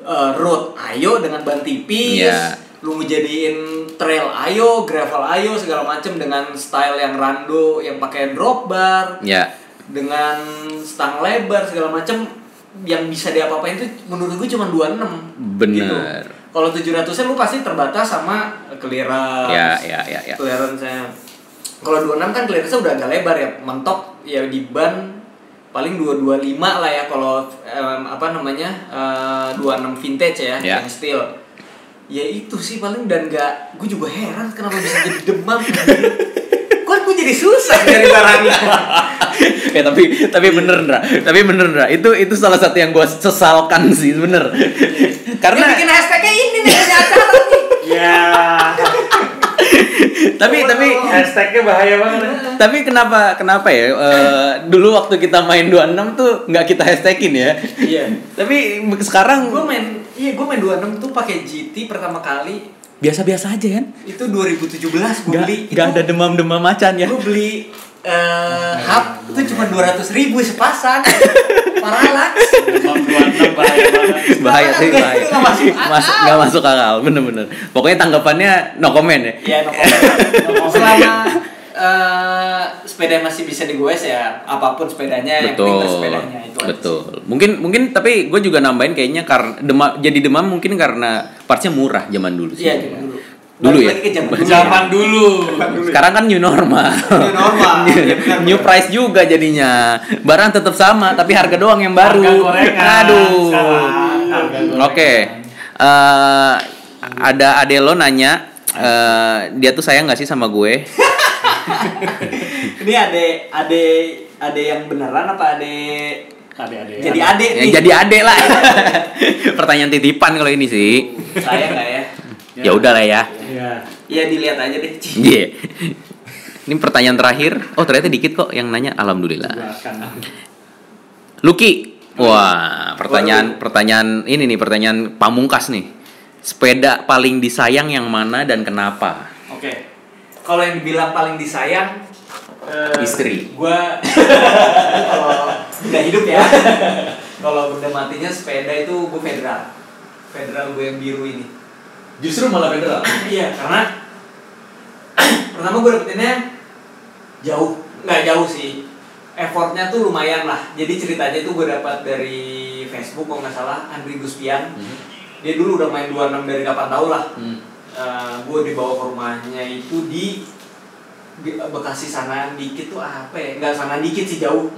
eh, road ayo dengan ban tipis Iya. lu mau jadiin trail ayo gravel ayo segala macem dengan style yang rando yang pakai drop bar Ya. dengan stang lebar segala macem yang bisa diapa-apain itu menurut gue cuma 26 Bener. gitu. kalau 700 nya lu pasti terbatas sama clearance Ya, ya, ya, ya. clearance-nya kalau 26 kan clearance-nya udah agak lebar ya mentok ya di ban paling 225 lah ya kalau em, apa namanya eh, 26 vintage ya Ya. yang steel ya itu sih paling dan gak gue juga heran kenapa bisa jadi demam gue jadi susah dari barangnya ya tapi tapi bener Ndra. Tapi bener Ndra. Itu itu salah satu yang gue sesalkan sih bener. karena Karena bikin hashtagnya ini nih punya acara nih Ya. tapi tapi Hashtagnya bahaya banget. ya. tapi kenapa kenapa ya eh, dulu waktu kita main 26 tuh nggak kita hashtagin ya Iya. tapi sekarang Gue main, iya gue main 26 tuh pakai GT pertama kali biasa-biasa aja kan itu 2017 gue beli. nggak ada demam-demam macan ya Gue beli eh hub itu cuma 200 ribu sepasang. 26 bahaya sih Itu bahaya nggak masuk akal. Mas, nggak masuk akal bener-bener pokoknya tanggapannya no comment ya Iya, no comment. Selama eh, sepeda masih bisa digoes ya apa pun sepedanya yang penting betul bersepedanya itu aja betul mungkin mungkin tapi gue juga nambahin kayaknya karena demam jadi demam mungkin karena partsnya murah zaman dulu sih. Iya, zaman dulu. Dulu Balik ya? ke zaman dulu. Zaman dulu. sekarang kan new normal New normal. Iya, new benar. price juga jadinya barang tetap sama tapi harga doang yang baru Harga gorengan aduh sekarang. Harga gorengan. oke Eh, ada ade lo nanya eh, dia tuh sayang gak sih sama gue Ini ade ade ade yang beneran apa ade Adik-adik. jadi ade ya, nih? jadi ade lah pertanyaan titipan kalau ini sih Saya nggak ya? ya udah lah ya Iya. Ya dilihat aja deh. Iya. Ini pertanyaan terakhir. Oh ternyata dikit kok yang nanya. Alhamdulillah. Lucky. Wah, pertanyaan pertanyaan ini nih pertanyaan pamungkas nih. Sepeda paling disayang yang mana dan kenapa? Oke. Kalau yang dibilang paling disayang eh, Istri. Gua kalau benda hidup ya. kalau benda matinya sepeda itu gue federal. Federal gue yang biru ini. Justru malah federal. Iya, karena pertama gue dapetinnya jauh, nggak jauh sih. Effortnya tuh lumayan lah. Jadi ceritanya tuh gue dapat dari Facebook kalau nggak salah Andri Guspian. Hmm. Dia dulu udah main 26 dari kapan tahu lah. Hmm. gue dibawa ke rumahnya itu di di Bekasi sana dikit tuh apa ya? Nggak sana dikit sih jauh.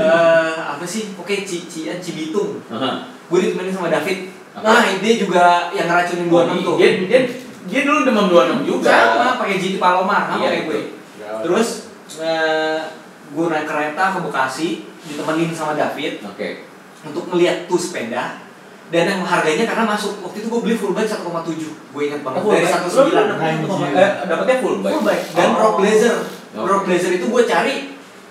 Eh, apa sih? Oke, Ci, Ci, Cibitung. Aha. Gue ditemenin sama David. Apa? Nah, dia juga yang ngeracunin 26 tuh. Dia, dia, dia dulu demam 26 juga. Sama, pakai GT Palomar, sama Iya, kayak gue. Terus eh, gue naik kereta ke Bekasi, ditemenin sama David Oke. untuk melihat tuh sepeda. Dan yang harganya karena masuk waktu itu gue beli full bike 1,7 Gue ingat banget Oh, dari full 19 bike. Lo dapetnya- eh, dapetnya full bike. Full bike dan Oh. rock blazer. Oke. Rock blazer itu gue cari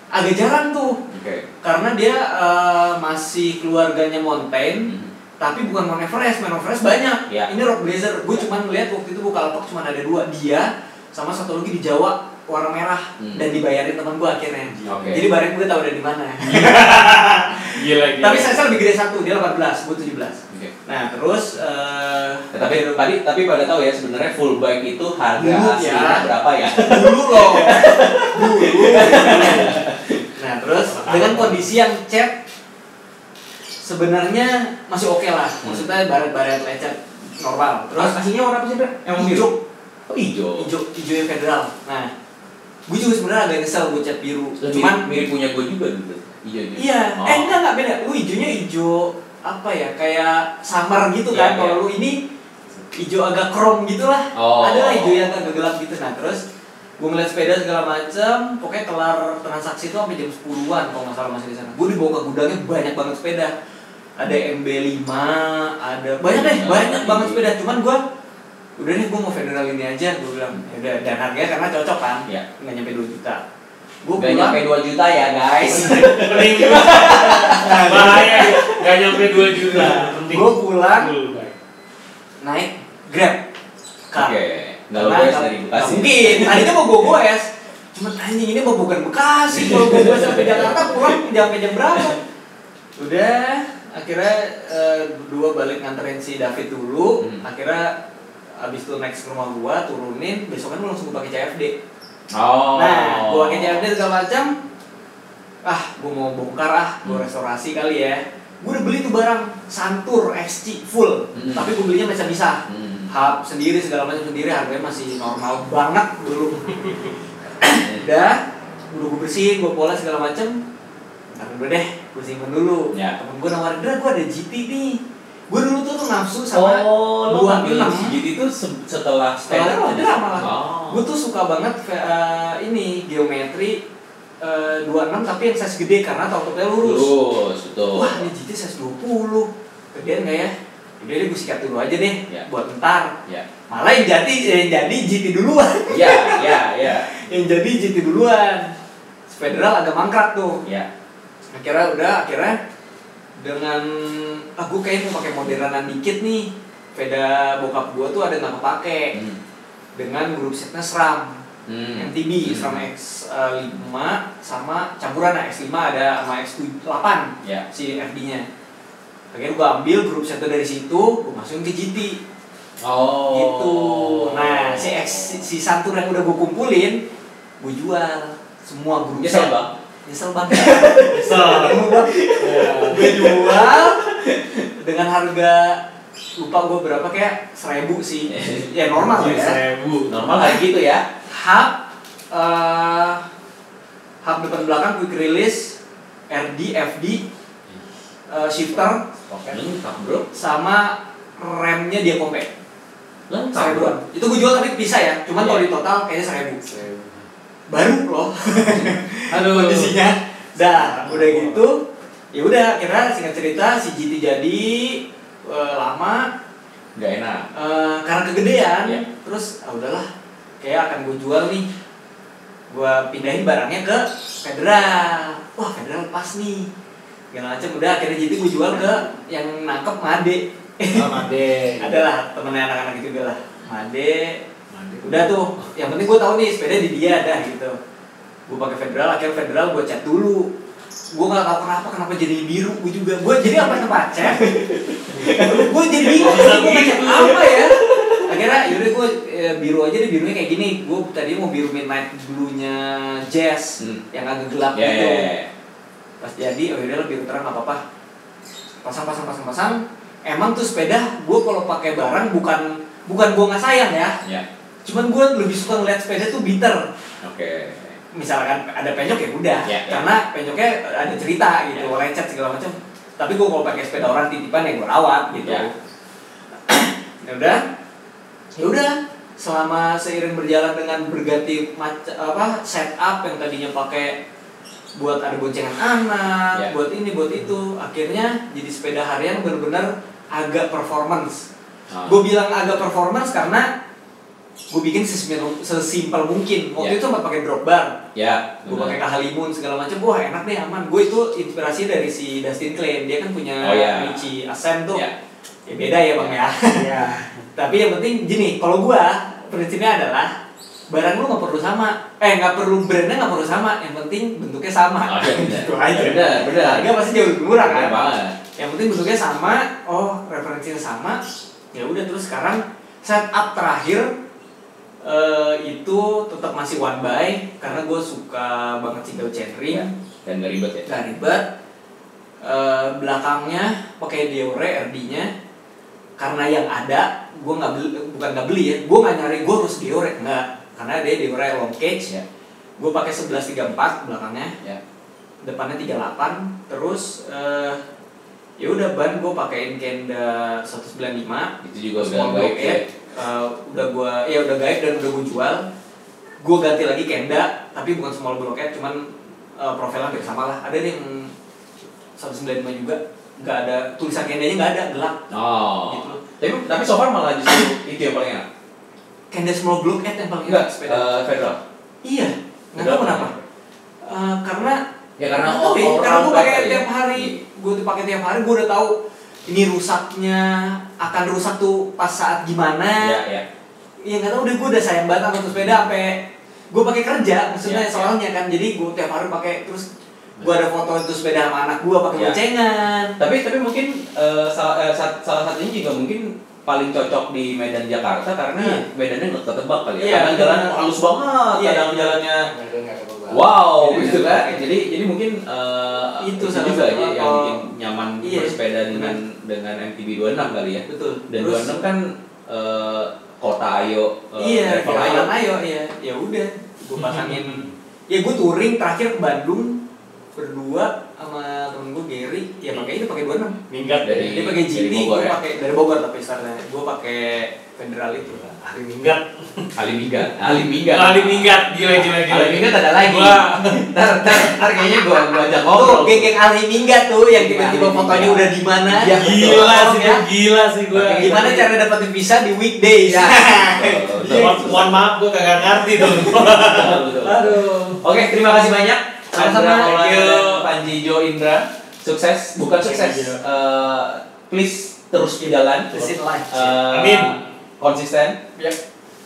agak jarang tuh Oke. karena dia eh, masih keluarganya Mountain Hmm. tapi bukan Mount Everest, Mount Everest banyak. Ya. Ini rock blazer. Gue cuma ngeliat waktu itu buka cuma ada dua, dia sama satu lagi di Jawa warna merah Hmm. dan dibayarin teman gue akhirnya. Oke. Jadi bareng gue tahu udah di mana. Gila, gila. tapi saya lebih gede satu, dia 18, gue 17. Nah terus eh Ya, tapi tadi tapi pada tahu ya sebenarnya full bike itu harga Dulu ya. aslinya berapa ya? dulu loh, dulu. Nah terus dengan kondisi yang cat sebenarnya masih oke lah, maksudnya baret-baret lecet normal. Terus Terus aslinya warna apa sih, Bre? Emang biru? hijau, Oh, hijau. hijau, hijau yang federal. Nah, gue juga sebenarnya agak nyesel gue cat biru. Cuman Cuman mirip punya gue juga dulu. Hijau hijau. iya, Oh. eh enggak enggak beda. Lu hijaunya hijau apa ya? Kayak samar gitu Iya, kan. iya. Kalau lu ini hijau agak krom gitu lah. Oh. Ada lah hijau yang agak gelap gitu. Nah, terus gue ngeliat sepeda segala macam, pokoknya kelar transaksi itu sampai jam 10-an kalau nggak salah masih di sana. Gue dibawa ke gudangnya banyak banget sepeda. Ada MB5, ada banyak deh, banyak banget sepeda. Cuman gue udah nih gue mau federal ini aja, gue bilang. Ya udah, dan harganya karena cocok kan, Iya. nggak nyampe 2 juta. Gue Gak nyampe 2 juta ya, guys. Penting. Bahaya. Gak nyampe 2 juta. Gue pulang naik Grab. Oke. Nggak lo Karena guys nggak- dari Bekasi. mungkin. Tadinya mau gue goes. Cuman anjing ini mau bukan Bekasi. Kalau gue goes sampai Jakarta pulang sampai jam berapa? Udah, akhirnya eh, berdua balik nganterin si David dulu. Hmm. Akhirnya abis itu next ke rumah gua turunin besoknya gua langsung gua pakai CFD Oh. nah gua pakai CFD segala macam ah gua mau bongkar ah gua Hmm. restorasi kali ya gua udah beli tuh barang santur XC full Hmm. tapi gua belinya bisa-bisa Hmm. hub sendiri segala macam sendiri harganya masih normal banget dulu udah udah gue bersihin gue poles segala macam ntar dulu deh gue simpen dulu Ya. temen gue nawarin gue ada GT nih gue dulu tuh tuh nafsu sama Oh, lo dua ngambil itu se- setelah setelah federal malah Oh. gue tuh suka banget eh, ini geometri eh, 26 tapi yang size gede karena topiknya lurus Lurus, betul. wah ini GT size 20 gedean gak ya udah deh gue sikat dulu aja deh Ya. buat ntar Ya. malah yang jadi yang jadi GT duluan Ya, ya, ya. yang jadi GT duluan federal agak mangkrak tuh Ya. akhirnya udah akhirnya dengan ah gue kayaknya mau pakai moderanan dikit nih Veda bokap gue tuh ada nggak kepake Hmm. dengan grup setnya SRAM Hmm. MTB SRAM X5 sama campuran nah, X5 ada sama X8 Ya. si FD-nya akhirnya gue ambil grup setnya dari situ gue masukin ke GT Oh. gitu nah si X si Santur yang udah gue kumpulin gue jual semua grup Nyesel, set. Bang? Nyesel banget. Kesel. gue jual dengan harga lupa gue berapa kayak seribu sih. Ya normal lah ya. Seribu. Normal kayak gitu ya. hub eh hub depan belakang quick release RD FD eh, shifter lengkap, Bro. sama remnya dia compact Lengkap, seribuan itu gue jual tapi bisa ya. Cuman Iya. kalau di total kayaknya seribu. Baru loh Aduh. kondisinya. Dah udah gitu ya udah akhirnya singkat cerita si GT jadi eh, lama. Nggak enak. Eh, karena kegedean. Iya. terus ah udahlah kayak akan gue jual nih. Gue pindahin barangnya ke federal. Wah federal pas nih. Segala macam udah akhirnya jadi gue jual ke yang nangkep Made. Sama deh. adalah temennya anak-anak itu lah. Made. Udah tuh yang penting gue tahu nih sepeda di dia dah gitu gue pakai federal akhirnya federal gue cat dulu. Gue nggak tahu kenapa kenapa jadi biru gue juga gue jadi apa tempat cat gue jadi bingung Bisa gue cat apa ya? Akhirnya yaudah gue eh, biru aja deh birunya kayak gini. Gue tadi mau biru midnight blue nya jazz Hmm. yang agak gelap Ya, gitu. ya, ya. pas jadi oh yaudah biru terang nggak apa-apa. Pasang pasang pasang pasang. Emang tuh sepeda gue kalau pakai barang bukan bukan gue nggak sayang ya. Ya. cuman gue lebih suka ngeliat sepeda tuh bitter. Oke. Misalkan ada penyok ya udah Ya, ya. karena penyoknya ada cerita gitu Ya. lecet segala macam tapi gue kalau pakai sepeda orang titipan ya gue rawat gitu Ya. ya udah ya udah selama seiring berjalan dengan berganti apa setup yang tadinya pakai buat ada boncengan anak Ya. buat ini buat itu akhirnya jadi sepeda harian bener-bener agak performance Ah. gue bilang agak performance karena gue bikin sesimpel, sesimpel mungkin waktu Ya. itu sempat pakai drop bar Ya. gue pakai kahalimun segala macam wah enak deh aman gue itu inspirasi dari si Dustin Klein dia kan punya Oh, ya. Michi Ascent tuh Ya. ya beda ya bang ya Iya. tapi yang penting gini kalau gue prinsipnya adalah barang lu nggak perlu sama eh nggak perlu brandnya nggak perlu sama yang penting bentuknya sama Oh, iya, benar. Gitu aja Benar, benar. harga pasti jauh lebih murah kan banget. yang penting bentuknya sama oh referensinya sama ya udah terus sekarang setup terakhir eh, itu tetap masih one by karena gue suka banget single chainring Ya. Dan nggak ribet ya. nggak ribet Eh, belakangnya pakai Diore RD-nya karena yang ada gue nggak beli bukan nggak beli ya gue nggak nyari gue harus Diore nggak karena dia Diore long cage Ya. gue pakai 1134 belakangnya Ya. depannya 38 terus eh ya udah ban gue pakein Kenda 195 Itu juga small baik ya. Eh, udah gue ya udah gaib dan udah gue jual. Gue ganti lagi Kenda tapi bukan small blockhead cuman eh, profilnya hampir sama lah. Ada nih yang 195 juga. Nggak ada tulisan Kendanya nggak ada gelap. Oh. Gitu. Tapi tapi so far malah justru itu yang paling enak. Kenda small blockhead yang paling enak sepeda. eh, federal. iya. Nggak tahu kenapa. Eh, karena Ya karena orang karena gue pakai tiap hari gue tuh pakai tiap hari gue udah tahu ini rusaknya akan rusak tuh pas saat gimana Ya, ya. ya nggak tahu deh gue udah sayang banget sama tuh sepeda sampai gue pakai kerja maksudnya Ya, ya. soalnya kan jadi gue tiap hari pakai terus gue ada foto itu sepeda sama anak gue pakai Ya. boncengan Tapi tapi mungkin eh, salah eh, sat- salah satunya juga mungkin paling cocok di Medan Jakarta karena Iya. medannya nggak ketebak kali ya. Iya. Kadang jalan halus banget, Iya. kadang jalannya Wow. gitu kan. Jadi jadi mungkin eh, Itu salah juga aja yang bikin nyaman Iya. bersepeda dengan dengan MTB 26 kali ya. betul Dan terus 26 kan eh, kota Ayo, eh, iya level Ayo. ayo iya ya udah gue pasangin ya gue touring terakhir ke Bandung berdua sama temen gue Gary ya pakai itu pakai 26 Minggat Dari- dia pakai GT gue ya? pakai dari Bogor tapi startnya gue pakai federal itu lah. Ahli minggat. Ali Minggat Ali Minggat Ahli minggat. Gila gila gila. Ali Minggat ada lagi Wah. ntar ntar ntar kayaknya gua gua ajak Tuh, ngobrol geng-geng ahli minggat tuh yang Geng tiba-tiba fotonya udah di mana. Iya, Gila Tolong sih, ya. gila sih gue. Gimana cara dapetin visa di weekdays? Betul. Mohon, maaf gue kagak ngerti tuh. Aduh. Oke, terima kasih banyak. Sama-sama. Panji Jo Indra. Sukses, bukan sukses. Eh, please terus di jalan. Live. Eh, Amin. Konsisten, Yap.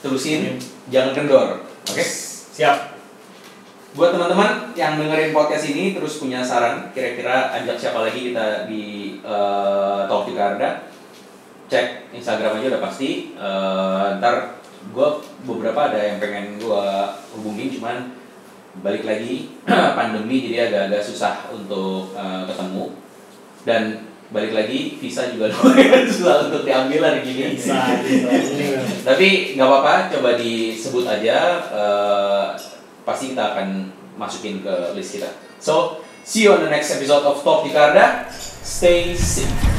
terusin, Amin. jangan kendor. Oke. Siap. Buat teman-teman yang dengerin podcast ini terus punya saran, kira-kira ajak siapa lagi kita di eh, Talk Jakarta. Cek Instagram aja udah pasti. Eh, ntar gue beberapa ada yang pengen gue hubungin, cuman balik lagi pandemi jadi agak-agak susah untuk eh, ketemu dan balik lagi visa juga lumayan susah untuk diambil hari gini. Bisa. Ini, Tapi nggak apa-apa, coba disebut aja. eh, pasti kita akan masukin ke list kita. So, see you on the next episode of Talk Jakarta. Stay safe.